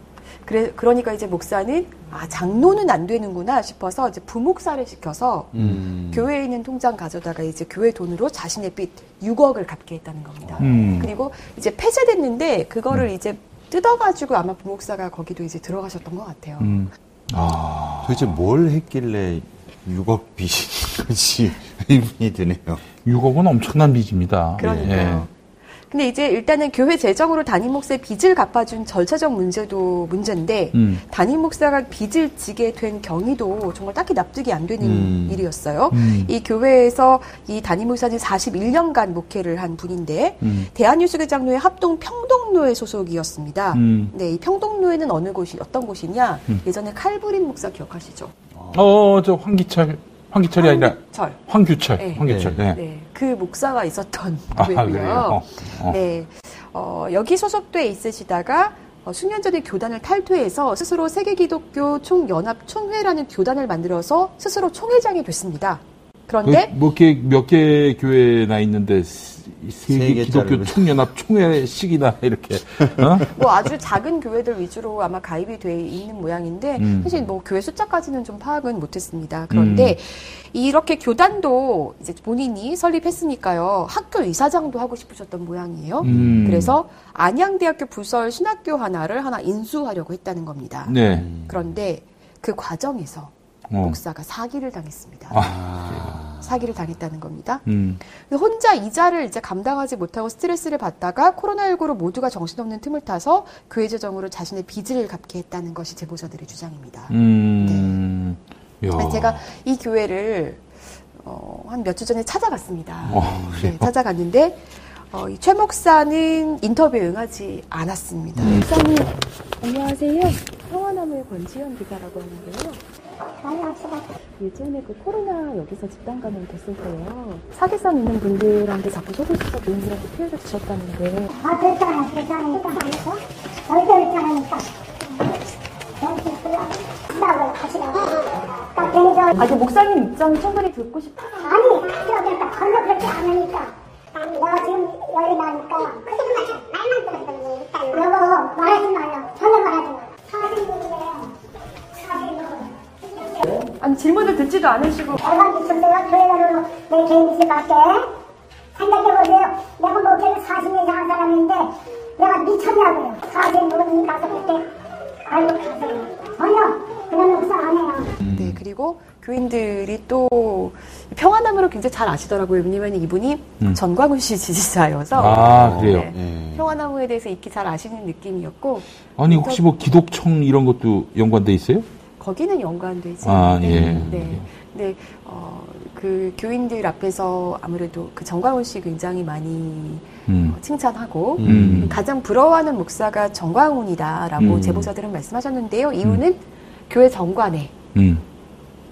그래, 그러니까 이제 목사는 아 장로는 안 되는구나 싶어서 이제 부목사를 시켜서 음. 교회에 있는 통장 가져다가 이제 교회 돈으로 자신의 빚 6억을 갚게 했다는 겁니다. 음. 그리고 이제 폐쇄됐는데 그거를 음. 이제 뜯어가지고 아마 부목사가 거기도 이제 들어가셨던 것 같아요. 음. 아. 도대체 뭘 했길래 6억 빚이 의문이 드네요. 6억은 엄청난 빚입니다. 그러니까요. 예. 근데 이제 일단은 교회 재정으로 담임 목사의 빚을 갚아준 절차적 문제도 문제인데 음. 담임 목사가 빚을 지게 된 경위도 정말 딱히 납득이 안 되는 음. 일이었어요. 음. 이 교회에서 이 담임 목사는 41년간 목회를 한 분인데 음. 대한뉴스계 장로의 합동 평동로의 소속이었습니다. 음. 네, 이 평동로에는 어느 곳이 어떤 곳이냐? 음. 예전에 칼부린 목사 기억하시죠? 어, 저 황기철 황기철이 아니라 황철. 황규철. 네. 황규철. 네. 네. 그 목사가 있었던 교회고요. 아, 어, 어. 네. 어, 여기 소속돼 있으시다가 어, 수년 전에 교단을 탈퇴해서 스스로 세계기독교 총연합 총회라는 교단을 만들어서 스스로 총회장이 됐습니다. 그런데 그, 뭐몇개 교회나 있는데 세계 기독교 총연합 총회식이나 이렇게 어? 뭐 아주 작은 교회들 위주로 아마 가입이 돼 있는 모양인데 음. 사실 뭐 교회 숫자까지는 좀 파악은 못했습니다. 그런데 음. 이렇게 교단도 이제 본인이 설립했으니까요 학교 이사장도 하고 싶으셨던 모양이에요. 음. 그래서 안양대학교 부설 신학교 하나를 하나 인수하려고 했다는 겁니다. 네. 그런데 그 과정에서 어. 목사가 사기를 당했습니다. 아. 사기를 당했다는 겁니다. 음. 혼자 이자를 이제 감당하지 못하고 스트레스를 받다가 코로나19로 모두가 정신없는 tum을 타서 교회 재정으로 자신의 빚을 갚게 했다는 것이 제보자들의 주장입니다. 음. 네. 제가 이 교회를 어, 한 몇 주 전에 찾아갔습니다. 어, 네, 찾아갔는데 어, 이최 목사는 인터뷰에 응하지 않았습니다. 음. 목사님, 안녕하세요. 성화나무의 권지현 기자라고 하는데요. 예전에 그 코로나 여기서 집단 감염 됐을 때요. 사기성 있는 분들한테 자꾸 소개시켜 교인들한테 피해를 주셨다는데. 아, 그랬잖아. 그랬잖아. 저희도 있잖아니까. 아니, 목사님 입장을 충분히 듣고 싶어. 아니, 그러니까 전혀 그렇게 안 하니까. 아니, 내가 지금 열이 나니까. 말만 들었더니, 일단. 여보, 말하지 말라. 전혀 말하지 마. 사실인데. 질문을 듣지도 않으시고 내가 미쳤 내가 교회로 내 개인 집밖에 생각해보세요 내가 목회를 40년 한 사람인데 내가 미쳤냐고요 40년 가서 그때 알고 가세요 전혀 그런 목사 안 해요 네 그리고 교인들이 또 평안함으로 굉장히 잘 아시더라고요. 왜냐면 이분이 음. 전광훈 씨 지지자여서 아 그래요. 네. 네. 평안나무에 대해서 익히 잘 아시는 느낌이었고 아니 혹시 뭐 기독청 이런 것도 연관돼 있어요? 거기는 연관되지. 아, 예. 네. 네. 어, 그 교인들 앞에서 아무래도 그 정광훈 씨 굉장히 많이 음. 어, 칭찬하고 음. 가장 부러워하는 목사가 정광훈이다라고 음. 제보자들은 말씀하셨는데요. 이유는 음. 교회 정관에 음.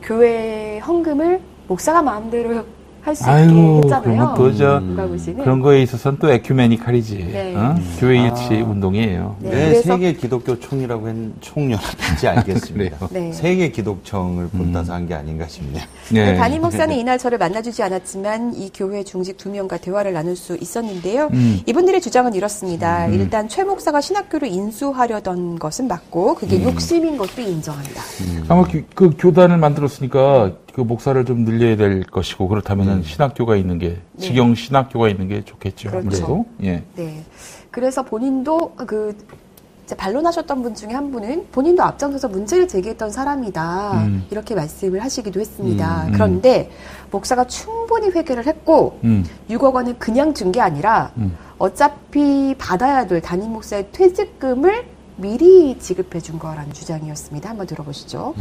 교회 헌금을 목사가 마음대로 할 수 있게 했잖아요. 그저 그런 거에 있어서는 또 에큐메니칼이지. 네. 어? 교회 일치 아. 운동이에요. 네, 네 세계 기독교 총이라고 한 총연합인지 알겠습니다. 네. 세계 기독청을 본따서 음. 한게 아닌가 싶네요. 네. 네. 담임 목사는 이날 저를 만나주지 않았지만 이 교회 중직 두 명과 대화를 나눌 수 있었는데요. 음. 이분들의 주장은 이렇습니다. 음. 일단 최 목사가 신학교를 인수하려던 것은 맞고 그게 음. 욕심인 것도 인정한다. 음. 아마 그, 그 교단을 만들었으니까 그 목사를 좀 늘려야 될 것이고 그렇다면은 음. 신학교가 있는 게 네. 직영 신학교가 있는 게 좋겠죠. 그렇죠. 예. 네. 그래서 본인도 그 반론하셨던 분 중에 한 분은 본인도 앞장서서 문제를 제기했던 사람이다 음. 이렇게 말씀을 하시기도 했습니다. 음, 음. 그런데 목사가 충분히 회개를 했고 음. 6억 원을 그냥 준 게 아니라 음. 어차피 받아야 될 담임 목사의 퇴직금을 미리 지급해 준 거라는 주장이었습니다. 한번 들어보시죠.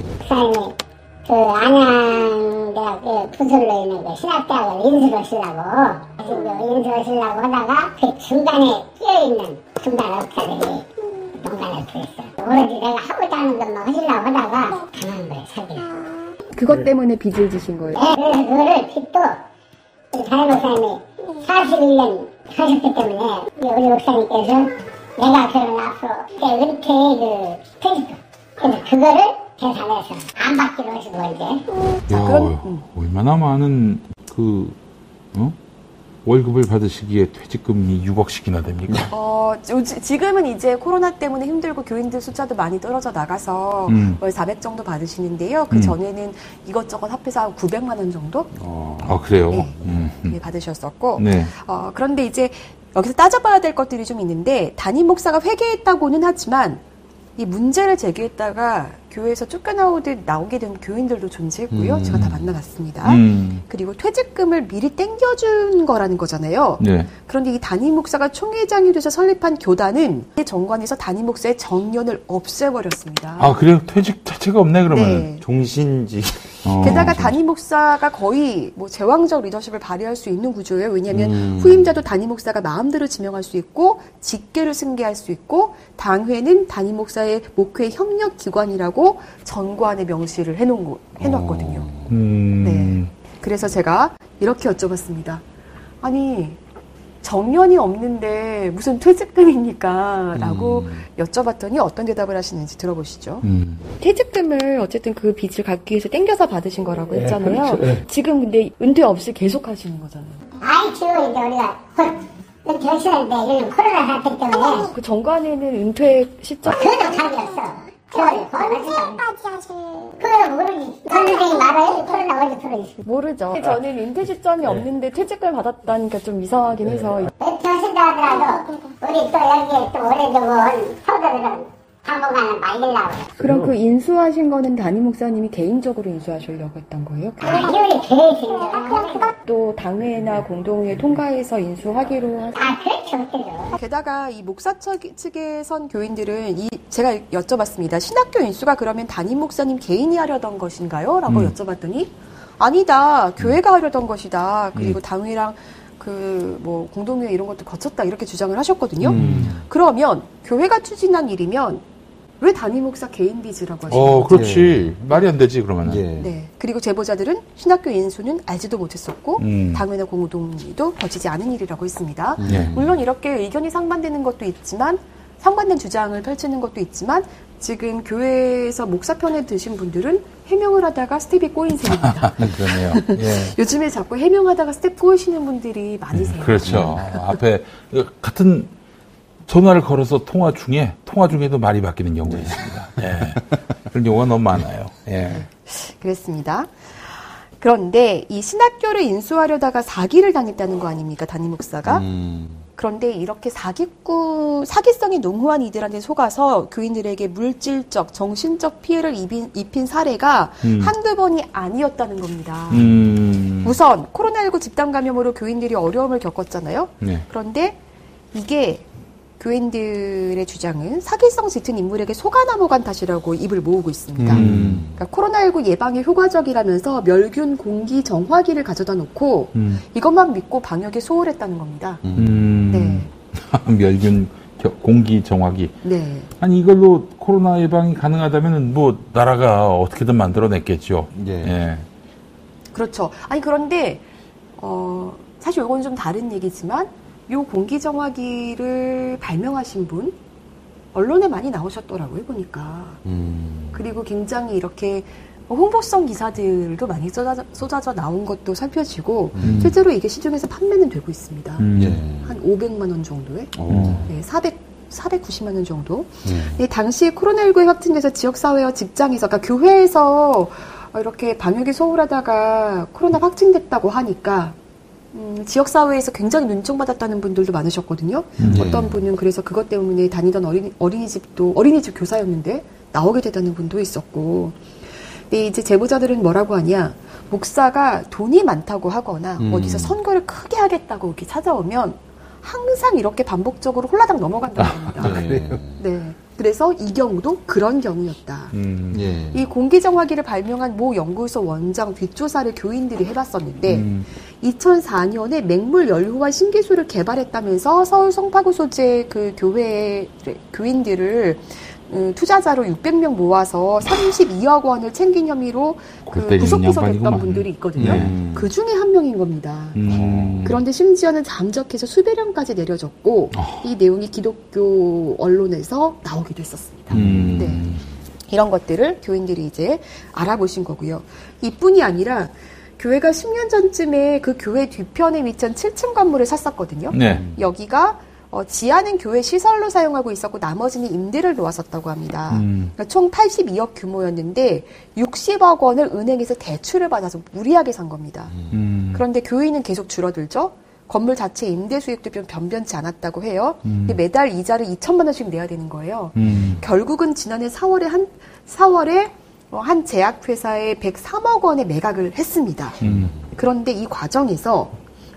그 안양대학교 부설로 있는 그 신학대학을 인수하시려고 인수하시려고 하다가 그 중간에 끼어있는 중간 업자들이 농간을 구했어요. 오로지 내가 하고자 하는 것만 하시려고 하다가 당한 거예요, 사기를. 그것 때문에 빚을 지신 거예요? 네, 그래서 그거를 빚도 다른 목사님이 41년 하셨기 때문에 우리 목사님께서 내가 그런 앞으로 은퇴 그 퇴직 금 그래서 그거를 계산해서 안 받기로 하시고 이제. 야, 그럼, 음. 얼마나 많은 그 어? 월급을 받으시기에 퇴직금이 6억씩이나 됩니까? 어, 지금은 이제 코로나 때문에 힘들고 교인들 숫자도 많이 떨어져 나가서 음. 월 400 정도 받으시는데요. 그 음. 전에는 이것저것 합해서 900만 원 정도? 어, 아, 그래요? 네, 음. 네, 받으셨었고. 네. 어, 그런데 이제 여기서 따져봐야 될 것들이 좀 있는데 담임 목사가 회개했다고는 하지만 이 문제를 제기했다가 교회에서 쫓겨나오듯 나오게 된 교인들도 존재했고요. 음. 제가 다 만나봤습니다. 음. 그리고 퇴직금을 미리 땡겨준 거라는 거잖아요. 네. 그런데 이 담임 목사가 총회장이 돼서 설립한 교단은 정관에서 담임 목사의 정년을 없애버렸습니다. 아 그래요? 퇴직 자체가 없네 그러면 네. 종신직. 어, 게다가 담임 목사가 거의 뭐 제왕적 리더십을 발휘할 수 있는 구조예요. 왜냐하면 음. 후임자도 담임 목사가 마음대로 지명할 수 있고 직계를 승계할 수 있고 당회는 담임 목사의 목회 협력 기관이라고 전관에 명시를 해놓은 해놨거든요. 어. 음. 네. 그래서 제가 이렇게 여쭤봤습니다. 아니 정년이 없는데 무슨 퇴직금입니까? 라고 음. 여쭤봤더니 어떤 대답을 하시는지 들어보시죠. 음. 퇴직금을 어쨌든 그 빚을 갚기 위해서 땡겨서 받으신 거라고 네, 했잖아요. 네, 그렇죠. 네. 지금 근데 은퇴 없이 계속 하시는 거잖아요. 아이, 지금 이제 우리가 이런 코로나 사태 때문에. 그 정관에는 은퇴 시점. 그래도 장이었어. 언제까지 하실? 그걸 모르지. 선생님이 말아요. 코로나 어디 들어있어. 모르죠. 저는 은퇴 시점이 없는데 퇴직을 받았다니까 좀 이상하긴 해서. 은퇴하신다 하더라도 우리 또 여기에 또 오래되고 온 사우들은 당분간은 말리려고. 그럼 그 인수하신 거는 담임 목사님이 개인적으로 인수하시려고 했던 거예요? 아니, 개인적으로. 또 당회나 공동회 통과해서 인수하기로 하죠. 아, 그렇죠, 그렇죠. 게다가 이 목사 측에선 교인들은 이 제가 여쭤봤습니다. 신학교 인수가 그러면 담임 목사님 개인이 하려던 것인가요? 라고 음. 여쭤봤더니 아니다. 교회가 하려던 것이다. 그리고 음. 당회랑 그 뭐 공동회 이런 것도 거쳤다 이렇게 주장을 하셨거든요. 음. 그러면 교회가 추진한 일이면 왜 담임 목사 개인 빚이라고 하시는 어, 그렇지. 네. 말이 안 되지, 그러면은. 예. 네. 그리고 제보자들은 신학교 인수는 알지도 못했었고, 음. 당연한 공동도 거치지 않은 일이라고 했습니다. 네. 물론 이렇게 의견이 상반되는 것도 있지만, 상반된 주장을 펼치는 것도 있지만, 지금 교회에서 목사 편에 드신 분들은 해명을 하다가 스텝이 꼬인 셈입니다. 그러네요. 예. 요즘에 자꾸 해명하다가 스텝 꼬이시는 분들이 많으세요. 음, 그렇죠. 앞에 같은 전화를 걸어서 통화 중에 통화 중에도 말이 바뀌는 경우가 네. 있습니다. 예. 그런 경우가 너무 많아요. 예. 그렇습니다. 그런데 이 신학교를 인수하려다가 사기를 당했다는 거 아닙니까 담임 목사가? 음. 그런데 이렇게 사기꾼 사기성이 농후한 이들한테 속아서 교인들에게 물질적, 정신적 피해를 입힌, 입힌 사례가 음. 한두 번이 아니었다는 겁니다. 음. 우선 코로나19 집단 감염으로 교인들이 어려움을 겪었잖아요. 네. 그런데 이게 교인들의 주장은 사기성 짙은 인물에게 속아 넘어간 탓이라고 입을 모으고 있습니다. 음. 그러니까 코로나19 예방에 효과적이라면서 멸균 공기 정화기를 가져다 놓고 음. 이것만 믿고 방역에 소홀했다는 겁니다. 음. 네. 멸균 공기 정화기. 네. 아니 이걸로 코로나 예방이 가능하다면 뭐 나라가 어떻게든 만들어냈겠죠. 예. 예. 그렇죠. 아니 그런데 어 사실 이건 좀 다른 얘기지만 요 공기정화기를 발명하신 분 언론에 많이 나오셨더라고요 보니까. 음. 그리고 굉장히 이렇게 홍보성 기사들도 많이 쏟아져, 쏟아져 나온 것도 살펴지고 음. 실제로 이게 시중에서 판매는 되고 있습니다. 음. 예. 한 500만 원 정도에 네, 400 490만 원 정도. 음. 네, 당시 코로나19에 확진돼서 지역사회와 직장에서, 그러니까 교회에서 이렇게 방역에 소홀하다가 코로나 확진됐다고 하니까 음, 지역사회에서 굉장히 눈총받았다는 분들도 많으셨거든요. 음, 네. 어떤 분은 그래서 그것 때문에 다니던 어린이, 어린이집도, 어린이집 교사였는데 나오게 되다는 분도 있었고. 근데 이제 제보자들은 뭐라고 하냐. 목사가 돈이 많다고 하거나 음. 어디서 선거를 크게 하겠다고 이렇게 찾아오면 항상 이렇게 반복적으로 홀라당 넘어간다는 겁니다. 아, 네. 네. 그래서 이 경우도 그런 경우였다. 음, 예. 이 공기정화기를 발명한 모 연구소 원장 뒷조사를 교인들이 해봤었는데 음. 2004년에 맹물 연료와 신기술을 개발했다면서 서울 성파구 소재 그 교회 교인들을 음, 투자자로 600명 모아서 32억 원을 챙긴 혐의로 그 구속 기소됐던 분들이 있거든요. 네. 그 중에 한 명인 겁니다. 음. 그런데 심지어는 잠적해서 수배령까지 내려졌고 어. 이 내용이 기독교 언론에서 나오기도 했었습니다. 음. 네. 이런 것들을 교인들이 이제 알아보신 거고요. 이뿐이 아니라 교회가 10년 전쯤에 그 교회 뒤편에 위치한 7층 건물을 샀었거든요. 네. 여기가 어, 지하는 교회 시설로 사용하고 있었고 나머지는 임대를 놓았었다고 합니다. 음. 그러니까 총 82억 규모였는데 60억 원을 은행에서 대출을 받아서 무리하게 산 겁니다. 음. 그런데 교인은 계속 줄어들죠. 건물 자체 임대 수익도 좀 변변치 않았다고 해요. 음. 매달 이자를 2천만 원씩 내야 되는 거예요. 음. 결국은 지난해 4월에 한 4월에 한 제약회사에 103억 원의 매각을 했습니다. 음. 그런데 이 과정에서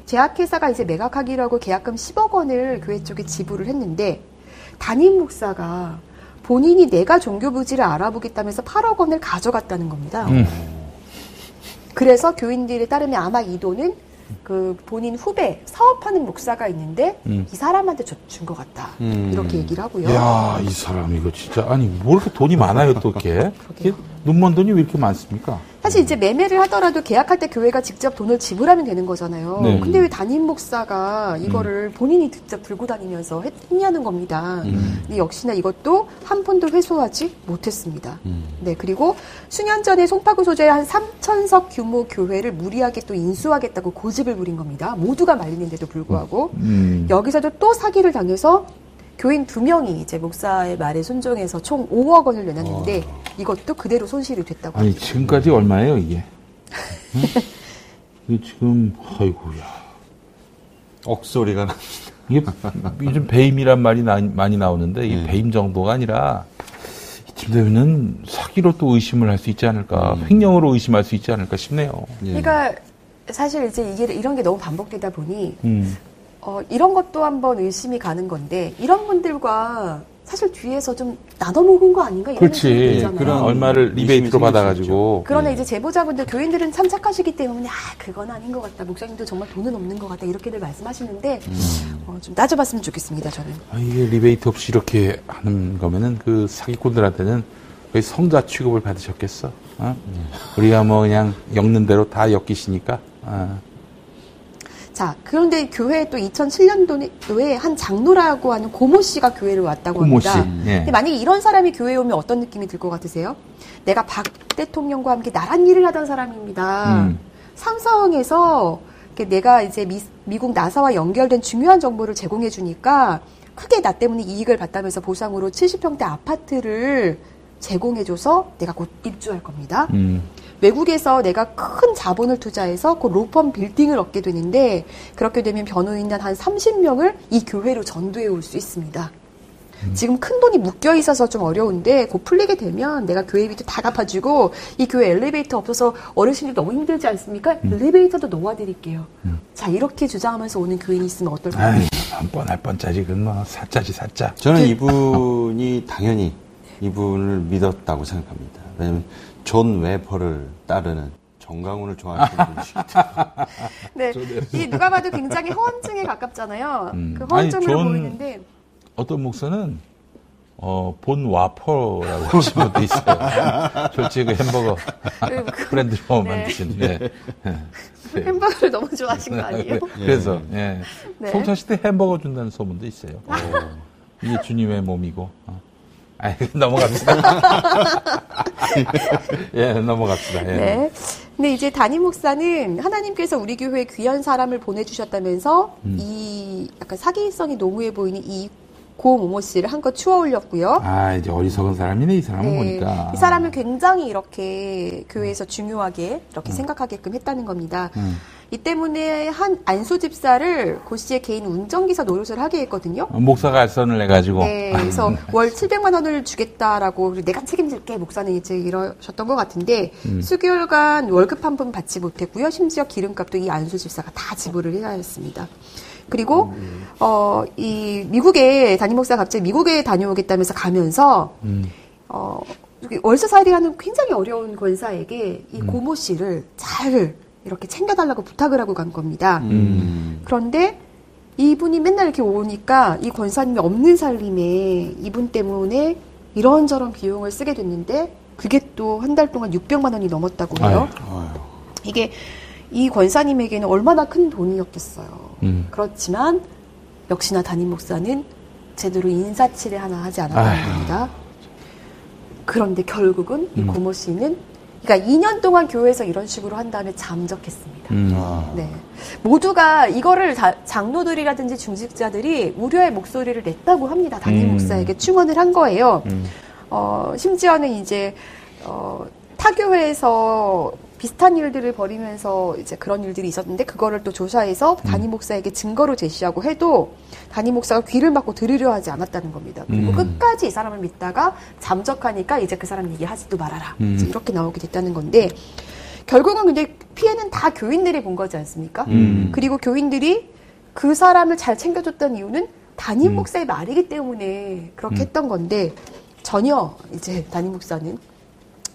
제약회사가 이제 매각하기로 하고 계약금 10억 원을 교회 쪽에 지불을 했는데 담임 목사가 본인이 내가 종교 부지를 알아보겠다면서 8억 원을 가져갔다는 겁니다. 음. 그래서 교인들에 따르면 아마 이 돈은 그 본인 후배 사업하는 목사가 있는데 음. 이 사람한테 준 것 같다 음. 이렇게 얘기를 하고요. 야, 이 사람 이거 진짜 아니 뭐 이렇게 돈이 많아요 또 이렇게 눈먼 돈이 왜 이렇게 많습니까? 사실 이제 매매를 하더라도 계약할 때 교회가 직접 돈을 지불하면 되는 거잖아요. 네. 근데 왜 담임 목사가 이거를 음. 본인이 직접 들고 다니면서 했냐는 겁니다. 음. 근데 역시나 이것도 한 푼도 회수하지 못했습니다. 음. 네, 그리고 수년 전에 송파구 소재의 한 3천석 규모 교회를 무리하게 또 인수하겠다고 고집을 부린 겁니다. 모두가 말리는데도 불구하고 음. 여기서도 또 사기를 당해서 교인 두 명이 이제 목사의 말에 순종해서 총 5억 원을 내놨는데 어. 이것도 그대로 손실이 됐다고. 아니 지금까지 얼마예요 이게? 응? 이게 지금 아이고야. 억소리가 납니다. 이게 요즘 배임이란 말이 나, 많이 나오는데 이 네. 배임 정도가 아니라 이쯤 되면은 사기로 또 의심을 할 수 있지 않을까, 음. 횡령으로 의심할 수 있지 않을까 싶네요. 예. 그러니까 사실 이제 이게 이런 게 너무 반복되다 보니 음. 어, 이런 것도 한번 의심이 가는 건데 이런 분들과 사실 뒤에서 좀 나눠 먹은 거 아닌가 이런 그렇지. 네, 그런 얼마를 리베이트로 받아가지고. 그러나 네. 이제 제보자분들 교인들은 참 착하시기 때문에 아 그건 아닌 것 같다. 목사님도 정말 돈은 없는 것 같다 이렇게들 말씀하시는데 음. 어, 좀 따져봤으면 좋겠습니다. 저는. 아, 이게 리베이트 없이 이렇게 하는 거면은 그 사기꾼들한테는 거의 성자 취급을 받으셨겠어. 어? 음. 우리가 뭐 그냥 엮는 대로 다 엮이시니까. 어. 자, 그런데 교회에 또 2007년도에 한 장로라고 하는 고모 씨가 교회를 왔다고 고모 합니다. 씨. 예. 근데 만약에 이런 사람이 교회에 오면 어떤 느낌이 들 것 같으세요? 내가 박 대통령과 함께 나란 일을 하던 사람입니다. 음. 삼성에서 내가 이제 미, 미국 나사와 연결된 중요한 정보를 제공해 주니까 크게 나 때문에 이익을 봤다면서 보상으로 70평대 아파트를 제공해줘서 내가 곧 입주할 겁니다. 음. 외국에서 내가 큰 자본을 투자해서 그 로펌 빌딩을 얻게 되는데 그렇게 되면 변호인단 한 30명을 이 교회로 전도해 올 수 있습니다. 음. 지금 큰 돈이 묶여 있어서 좀 어려운데 곧 풀리게 되면 내가 교회비도 다 갚아주고 이 교회 엘리베이터 없어서 어르신이 너무 힘들지 않습니까? 음. 엘리베이터도 놓아드릴게요. 음. 자 이렇게 주장하면서 오는 교인이 있으면 어떨까요? 한번할 뻔짜지 그뭐 사짜지 사짜. 저는 그 이분이 당연히 이분을 믿었다고 생각합니다. 왜냐하면 존 웨퍼를 따르는 정강훈을 좋아하시는 분이시기 네, 이 누가 봐도 굉장히 허언증에 가깝잖아요. 음. 그 허언증으로 보이는데 어떤 목사는 어, 본 와퍼라고 하시는 분도 있어요. 솔직히 그 햄버거 그 브랜드 로 네. 만드신. 네. 네. 햄버거를 너무 좋아하신 거 아니에요? 네. 그래서 예. 네. 성찬식 때 햄버거 준다는 소문도 있어요. 오. 이게 주님의 몸이고. 어. 아, 넘어갑시다. 예, 넘어갑시다. 예. 네. 근데 이제 담임 목사는 하나님께서 우리 교회에 귀한 사람을 보내주셨다면서 음. 이 약간 사기성이 노무해 보이는 이 고 모모 씨를 한껏 추워 올렸고요. 아, 이제 어리석은 사람이네, 이 사람은 네. 보니까. 이 사람을 굉장히 이렇게 교회에서 중요하게 이렇게 음. 생각하게끔 했다는 겁니다. 음. 이 때문에 한 안수 집사를 고 씨의 개인 운전기사 노릇을 하게 했거든요. 목사가 알선을 해가지고. 네, 그래서 월 700만 원을 주겠다라고 내가 책임질게 목사는 이제 이러셨던 것 같은데 음. 수개월간 월급 한번 받지 못했고요. 심지어 기름값도 이 안수 집사가 다 지불을 해야 했습니다. 그리고 음. 어 이 미국에 담임 목사 갑자기 미국에 다녀오겠다면서 가면서 음. 어 월세살이하는 굉장히 어려운 권사에게 이 음. 고모 씨를 잘 이렇게 챙겨달라고 부탁을 하고 간 겁니다. 음. 그런데 이분이 맨날 이렇게 오니까 이 권사님이 없는 살림에 이분 때문에 이런저런 비용을 쓰게 됐는데 그게 또 한 달 동안 600만 원이 넘었다고 해요. 아유, 아유. 이게 이 권사님에게는 얼마나 큰 돈이었겠어요. 음. 그렇지만 역시나 담임 목사는 제대로 인사치레 하나 하지 않았다는 겁니다. 그런데 결국은 이 음. 고모 씨는 그러니까 2년 동안 교회에서 이런 식으로 한 다음에 잠적했습니다. 음. 아. 네. 모두가 이거를 다, 장로들이라든지 중직자들이 우려의 목소리를 냈다고 합니다. 담임 음. 목사에게 충원을 한 거예요. 음. 어, 심지어는 이제 어, 타교회에서 비슷한 일들을 벌이면서 이제 그런 일들이 있었는데 그거를 또 조사해서 음. 담임 목사에게 증거로 제시하고 해도 담임 목사가 귀를 막고 들으려 하지 않았다는 겁니다. 그리고 음. 끝까지 이 사람을 믿다가 잠적하니까 이제 그 사람 얘기하지도 말아라. 음. 이렇게 나오게 됐다는 건데 결국은 근데 피해는 다 교인들이 본 거지 않습니까? 음. 그리고 교인들이 그 사람을 잘 챙겨줬던 이유는 담임 음. 목사의 말이기 때문에 그렇게 음. 했던 건데 전혀 이제 담임 목사는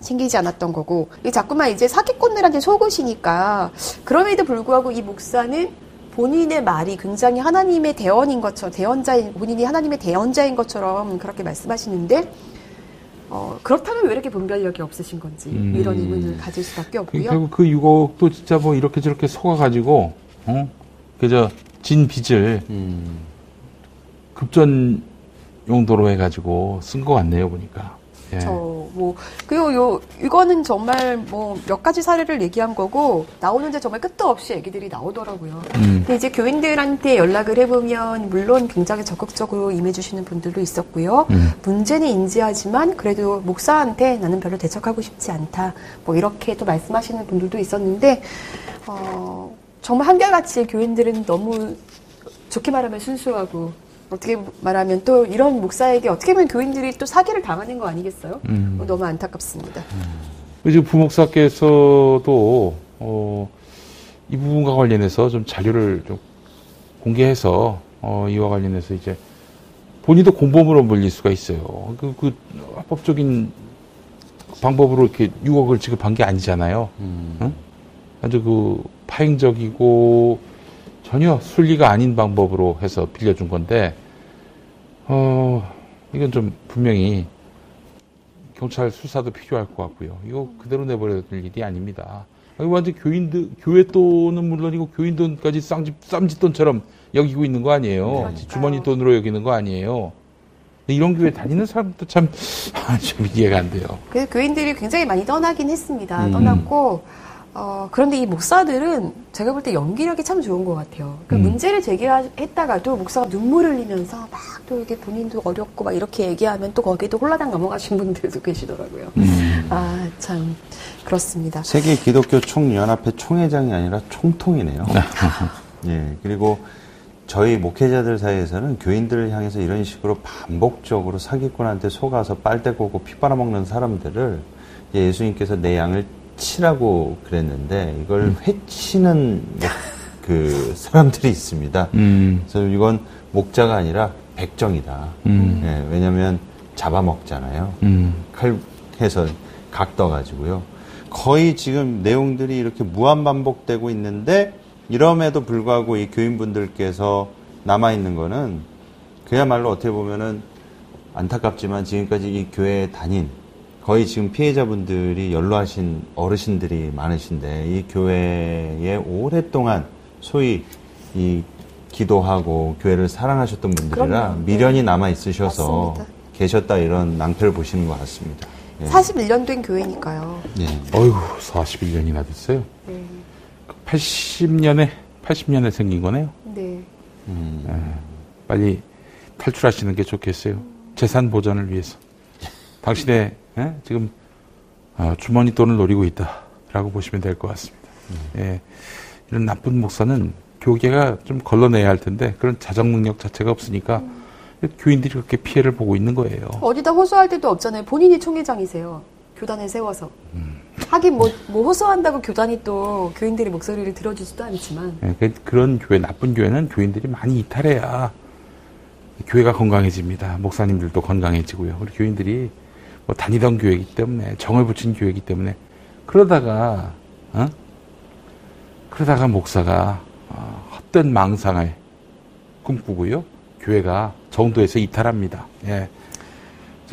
생기지 않았던 거고 자꾸만 이제 사기꾼들한테 속으시니까 그럼에도 불구하고 이 목사는 본인의 말이 굉장히 하나님의 대언인 것처럼 대언자인 본인이 하나님의 대언자인 것처럼 그렇게 말씀하시는데 어, 그렇다면 왜 이렇게 분별력이 없으신 건지 음. 이런 의문을 가질 수밖에 없고요. 결국 그 유곡도 진짜 뭐 이렇게 저렇게 속아가지고 어 그저 진 빚을 음. 급전 용도로 해가지고 쓴 것 같네요 보니까. 예. 저뭐 그리고 요 이거는 정말 뭐 몇 가지 사례를 얘기한 거고 나오는데 정말 끝도 없이 얘기들이 나오더라고요. 음. 근데 이제 교인들한테 연락을 해보면 물론 굉장히 적극적으로 임해주시는 분들도 있었고요. 음. 문제는 인지하지만 그래도 목사한테 나는 별로 대척하고 싶지 않다. 뭐 이렇게 또 말씀하시는 분들도 있었는데 어, 정말 한결같이 교인들은 너무 좋게 말하면 순수하고 어떻게 말하면 또 이런 목사에게 어떻게 보면 교인들이 또 사기를 당하는 거 아니겠어요? 음. 뭐 너무 안타깝습니다. 음. 지금 부목사께서도 어, 이 부분과 관련해서 좀 자료를 좀 공개해서 어, 이와 관련해서 이제 본인도 공범으로 몰릴 수가 있어요. 그, 그 합법적인 방법으로 이렇게 6억을 지급한 게 아니잖아요. 음. 응? 아주 그 파행적이고 전혀 순리가 아닌 방법으로 해서 빌려준 건데, 어, 이건 좀 분명히 경찰 수사도 필요할 것 같고요. 이거 그대로 내버려 둘 일이 아닙니다. 이거 완전 교인들, 교회 돈은 물론이고 교인 돈까지 쌍집, 쌈짓돈처럼 여기고 있는 거 아니에요. 그러니까요. 주머니 돈으로 여기는 거 아니에요. 이런 교회 다니는 사람도 참, 아, 좀 이해가 안 돼요. 그 교인들이 굉장히 많이 떠나긴 했습니다. 음. 떠났고, 어, 그런데 이 목사들은 제가 볼 때 연기력이 참 좋은 것 같아요. 그 음. 문제를 제기했다가도 목사가 눈물을 흘리면서 막 또 이게 본인도 어렵고 막 이렇게 얘기하면 또 거기에도 홀라당 넘어가신 분들도 계시더라고요. 음. 아, 참, 그렇습니다. 세계 기독교 총연합회 총회장이 아니라 총통이네요. 예, 그리고 저희 목회자들 사이에서는 교인들을 향해서 이런 식으로 반복적으로 사기꾼한테 속아서 빨대 꽂고 피 빨아먹는 사람들을 예수님께서 내 양을 치라고 그랬는데 이걸 음. 회치는 그 사람들이 있습니다. 음. 그래서 이건 목자가 아니라 백정이다. 음. 네, 왜냐하면 잡아먹잖아요. 음. 칼해서 각 떠가지고요. 거의 지금 내용들이 이렇게 무한 반복되고 있는데 이럼에도 불구하고 이 교인분들께서 남아 있는 거는 그야말로 어떻게 보면은 안타깝지만 지금까지 이 교회에 다닌 거의 지금 피해자분들이 연로하신 어르신들이 많으신데 이 교회에 오랫동안 소위 이 기도하고 교회를 사랑하셨던 분들이라 그럼요. 미련이 네. 남아 있으셔서 맞습니다. 계셨다 이런 낭패를 보시는 것 같습니다. 예. 41년 된 교회니까요. 예. 어휴, 41년이나 됐어요. 네. 80년에 80년에 생긴 거네요. 네. 음. 네. 빨리 탈출하시는 게 좋겠어요. 재산 보전을 위해서. 당신의 예? 지금 어, 주머니 돈을 노리고 있다라고 보시면 될 것 같습니다. 음. 예. 이런 나쁜 목사는 교계가 좀 걸러내야 할 텐데 그런 자정 능력 자체가 없으니까 음. 교인들이 그렇게 피해를 보고 있는 거예요. 어디다 호소할 데도 없잖아요. 본인이 총회장이세요. 교단을 세워서. 음. 하긴 뭐, 뭐 호소한다고 교단이 또 교인들의 목소리를 들어주지도 않지만. 네, 그런 교회, 나쁜 교회는 교인들이 많이 이탈해야 교회가 건강해집니다. 목사님들도 건강해지고요. 우리 교인들이 뭐 다니던 교회이기 때문에 정을 붙인 교회이기 때문에 그러다가 어? 그러다가 목사가 어, 헛된 망상을 꿈꾸고요. 교회가 정도에서 이탈합니다. 예.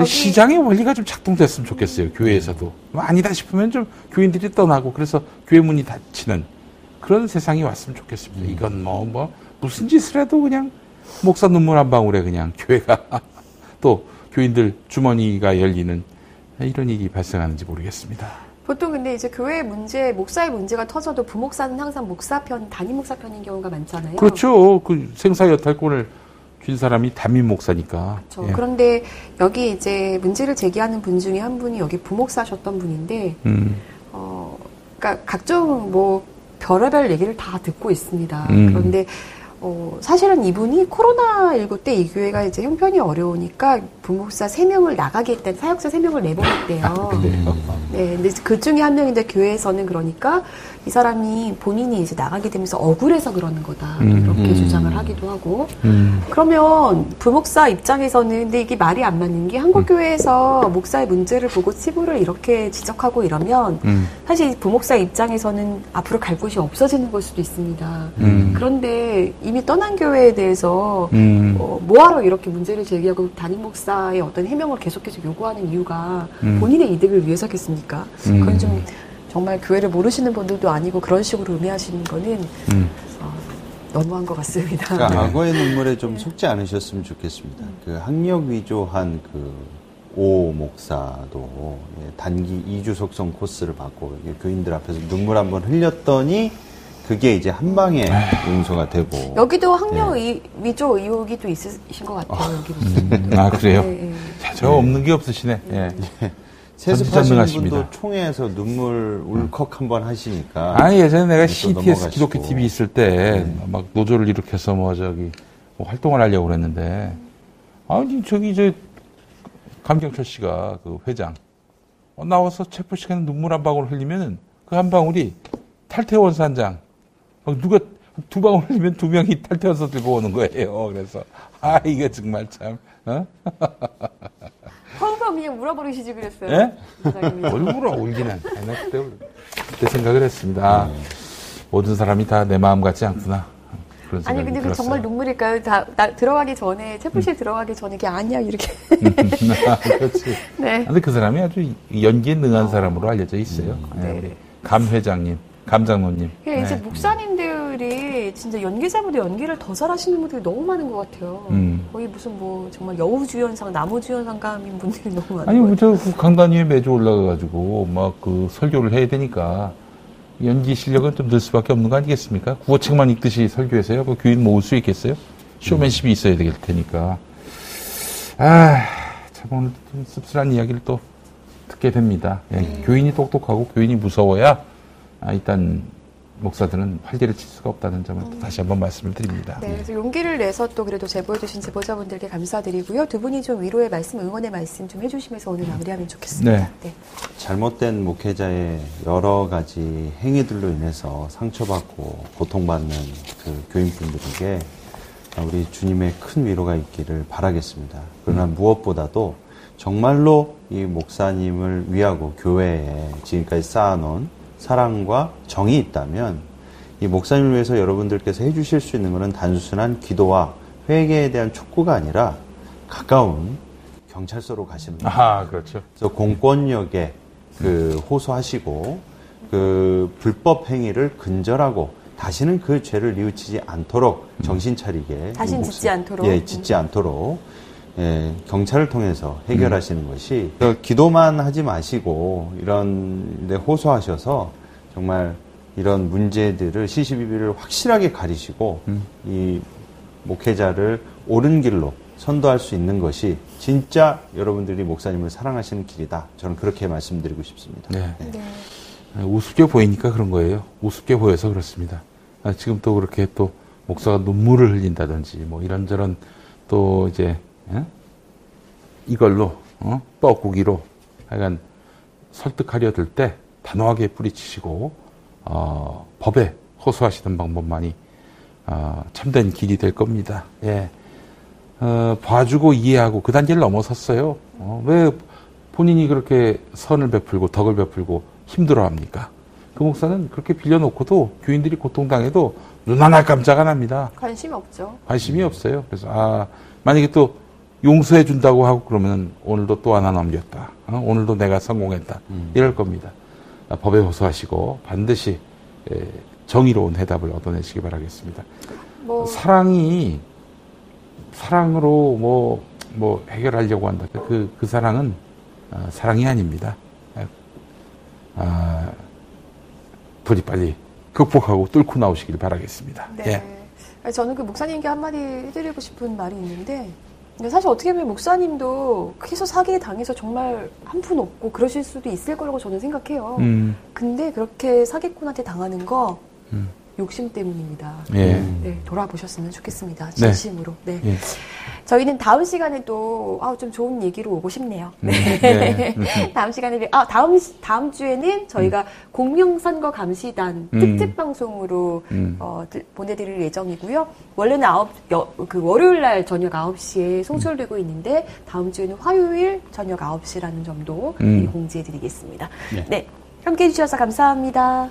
시장의 원리가 좀 작동됐으면 좋겠어요. 교회에서도. 뭐 아니다 싶으면 좀 교인들이 떠나고 그래서 교회 문이 닫히는 그런 세상이 왔으면 좋겠습니다. 음. 이건 뭐, 뭐, 무슨 짓을 해도 그냥 목사 눈물 한 방울에 그냥 교회가 또 교인들 주머니가 열리는 이런 일이 발생하는지 모르겠습니다. 보통 근데 이제 교회 문제, 목사의 문제가 터져도 부목사는 항상 목사 편, 담임 목사 편인 경우가 많잖아요. 그렇죠. 그 생사 여탈권을 준 사람이 담임 목사니까. 그렇죠. 예. 그런데 여기 이제 문제를 제기하는 분 중에 한 분이 여기 부목사셨던 분인데, 음. 어, 그러니까 각종 뭐 별의별 얘기를 다 듣고 있습니다. 음. 그런데 어, 사실은 이분이 코로나19 때 이 교회가 이제 형편이 어려우니까 부목사 3명을 나가게 했대, 사역자 3명을 내보냈대요. 아, 네, 근데 그 중에 한 명인데 교회에서는 그러니까 이 사람이 본인이 이제 나가게 되면서 억울해서 그러는 거다. 음, 이렇게 음. 주장을 하기도 하고. 음. 그러면 부목사 입장에서는 근데 이게 말이 안 맞는 게 한국 교회에서 음. 목사의 문제를 보고 치부를 이렇게 지적하고 이러면 음. 사실 부목사 입장에서는 앞으로 갈 곳이 없어지는 걸 수도 있습니다. 음. 그런데 이미 떠난 교회에 대해서 어, 뭐하러 이렇게 문제를 제기하고 담임 목사의 어떤 해명을 계속해서 요구하는 이유가 본인의 이득을 위해서겠습니까? 그건 좀 정말 교회를 모르시는 분들도 아니고 그런 식으로 음해하시는 거는 음. 어, 너무한 것 같습니다. 그러니까 네. 악어의 눈물에 좀 네. 속지 않으셨으면 좋겠습니다. 음. 그 학력 위조한 그 오 목사도 예, 단기 2주 속성 코스를 받고 교인들 앞에서 눈물 한번 흘렸더니 그게 이제 한 방에 용서가 되고 여기도 학력 네. 위조 의혹이 또 있으신 것 같아요. 어. 여기도. 음, 아 그래요? 네, 네. 저 없는 게 없으시네. 예. 네. 세습하시는 분도 총회에서 눈물 울컥 한번 하시니까. 아니 예전에 내가 CTS 기독교 TV 있을 때막 네. 노조를 일으켜서 뭐 저기 뭐 활동을 하려고 그랬는데 아니 저기 이제 감경철 씨가 그 회장 어, 나와서 체포 시간에 눈물 한 방울 흘리면은 그한 방울이 탈퇴원 산장 누가 두 방울 흘리면 두 명이 탈퇴해서 들고 오는 거예요. 그래서 아 이게 정말 참. 어? 처음 그냥 물어버리시지 그랬어요. 예? 뭘 물어 울기는. 그때, 그때 생각을 했습니다. 음. 모든 사람이 다 내 마음 같지 않구나. 아니 근데 그 정말 눈물일까요? 다, 나, 들어가기 전에 채플실 음. 들어가기 전에 이게 아니야 이렇게. 아, 그렇지. 네. 근데 그 사람이 아주 연기에 능한 어. 사람으로 알려져 있어요. 음. 네. 네. 감 회장님. 감장모님. 네. 이제 목사님들이 진짜 연기자보다 연기를 더 잘하시는 분들이 너무 많은 것 같아요. 음. 거의 무슨 뭐 정말 여우주연상, 나무주연상 감인 분들이 너무 많아요. 아니, 저 강단 위에 매주 올라가가지고 막 그 설교를 해야 되니까 연기 실력은 좀 늘 수밖에 없는 거 아니겠습니까? 구호책만 읽듯이 설교해서요. 그 교인 모을 수 있겠어요? 쇼맨십이 있어야 될 테니까. 아, 참 오늘 좀 씁쓸한 이야기를 또 듣게 됩니다. 예, 네. 교인이 똑똑하고 교인이 무서워야 아, 일단 목사들은 활기를 칠 수가 없다는 점을 음. 다시 한번 말씀을 드립니다. 네, 그래서 용기를 내서 또 그래도 제보해 주신 제보자분들께 감사드리고요. 두 분이 좀 위로의 말씀, 응원의 말씀 좀 해주시면서 오늘 마무리하면 좋겠습니다. 네. 네. 잘못된 목회자의 여러 가지 행위들로 인해서 상처받고 고통받는 그 교인분들에게 우리 주님의 큰 위로가 있기를 바라겠습니다. 그러나 음. 무엇보다도 정말로 이 목사님을 위하고 교회에 지금까지 쌓아놓은 사랑과 정이 있다면 이 목사님을 위해서 여러분들께서 해주실 수 있는 것은 단순한 기도와 회개에 대한 촉구가 아니라 가까운 경찰서로 가시는 거예요. 아, 그렇죠. 그래서 공권력에 그 호소하시고 그 불법 행위를 근절하고 다시는 그 죄를 뉘우치지 않도록 음. 정신 차리게 다신 짓지 않도록 예 짓지 않도록 예, 경찰을 통해서 해결하시는 음. 것이 기도만 하지 마시고 이런 데 호소하셔서 정말 이런 문제들을 시시비비를 확실하게 가리시고 음. 이 목회자를 옳은 길로 선도할 수 있는 것이 진짜 여러분들이 목사님을 사랑하시는 길이다. 저는 그렇게 말씀드리고 싶습니다. 네. 네. 네. 우습게 보이니까 그런 거예요. 우습게 보여서 그렇습니다. 아, 지금 또 그렇게 또 목사가 눈물을 흘린다든지 뭐 이런저런 또 이제 예? 이걸로 어? 뻐꾸기로 하여간 설득하려 들 때 단호하게 뿌리치시고 어, 법에 호소하시는 방법만이 어, 참된 길이 될 겁니다. 예. 어, 봐주고 이해하고 그 단계를 넘어섰어요. 어, 왜 본인이 그렇게 선을 베풀고 덕을 베풀고 힘들어합니까? 그 목사는 그렇게 빌려놓고도 교인들이 고통당해도 눈 하나 깜짝 안 합니다. 관심 없죠. 관심이 없어요. 그래서 아 만약에 또 용서해 준다고 하고 그러면 오늘도 또 하나 넘겼다. 어? 오늘도 내가 성공했다. 음. 이럴 겁니다. 아, 법에 호소하시고 반드시 에, 정의로운 해답을 얻어내시기 바라겠습니다. 뭐... 사랑이 사랑으로 뭐, 뭐 해결하려고 한다. 그, 그 사랑은 어, 사랑이 아닙니다. 아, 부디 빨리 극복하고 뚫고 나오시길 바라겠습니다. 네. 예. 저는 그 목사님께 한마디 해드리고 싶은 말이 있는데 근데 사실 어떻게 보면 목사님도 계속 사기에 당해서 정말 한 푼 없고 그러실 수도 있을 거라고 저는 생각해요. 음. 근데 그렇게 사기꾼한테 당하는 거 음. 욕심 때문입니다. 예. 네, 돌아보셨으면 좋겠습니다. 네. 진심으로. 네. 네. 예. 저희는 다음 시간에 또, 아, 좀 좋은 얘기로 오고 싶네요. 음, 네. 네. 다음 시간에, 아, 다음, 다음 주에는 저희가 음. 공명선거 감시단 음. 특집 방송으로, 음. 어, 보내드릴 예정이고요. 원래는 아홉, 그 월요일 날 저녁 9시에 송출되고 있는데, 다음 주에는 화요일 저녁 9시라는 점도 음. 공지해드리겠습니다. 네. 네. 함께 해주셔서 감사합니다.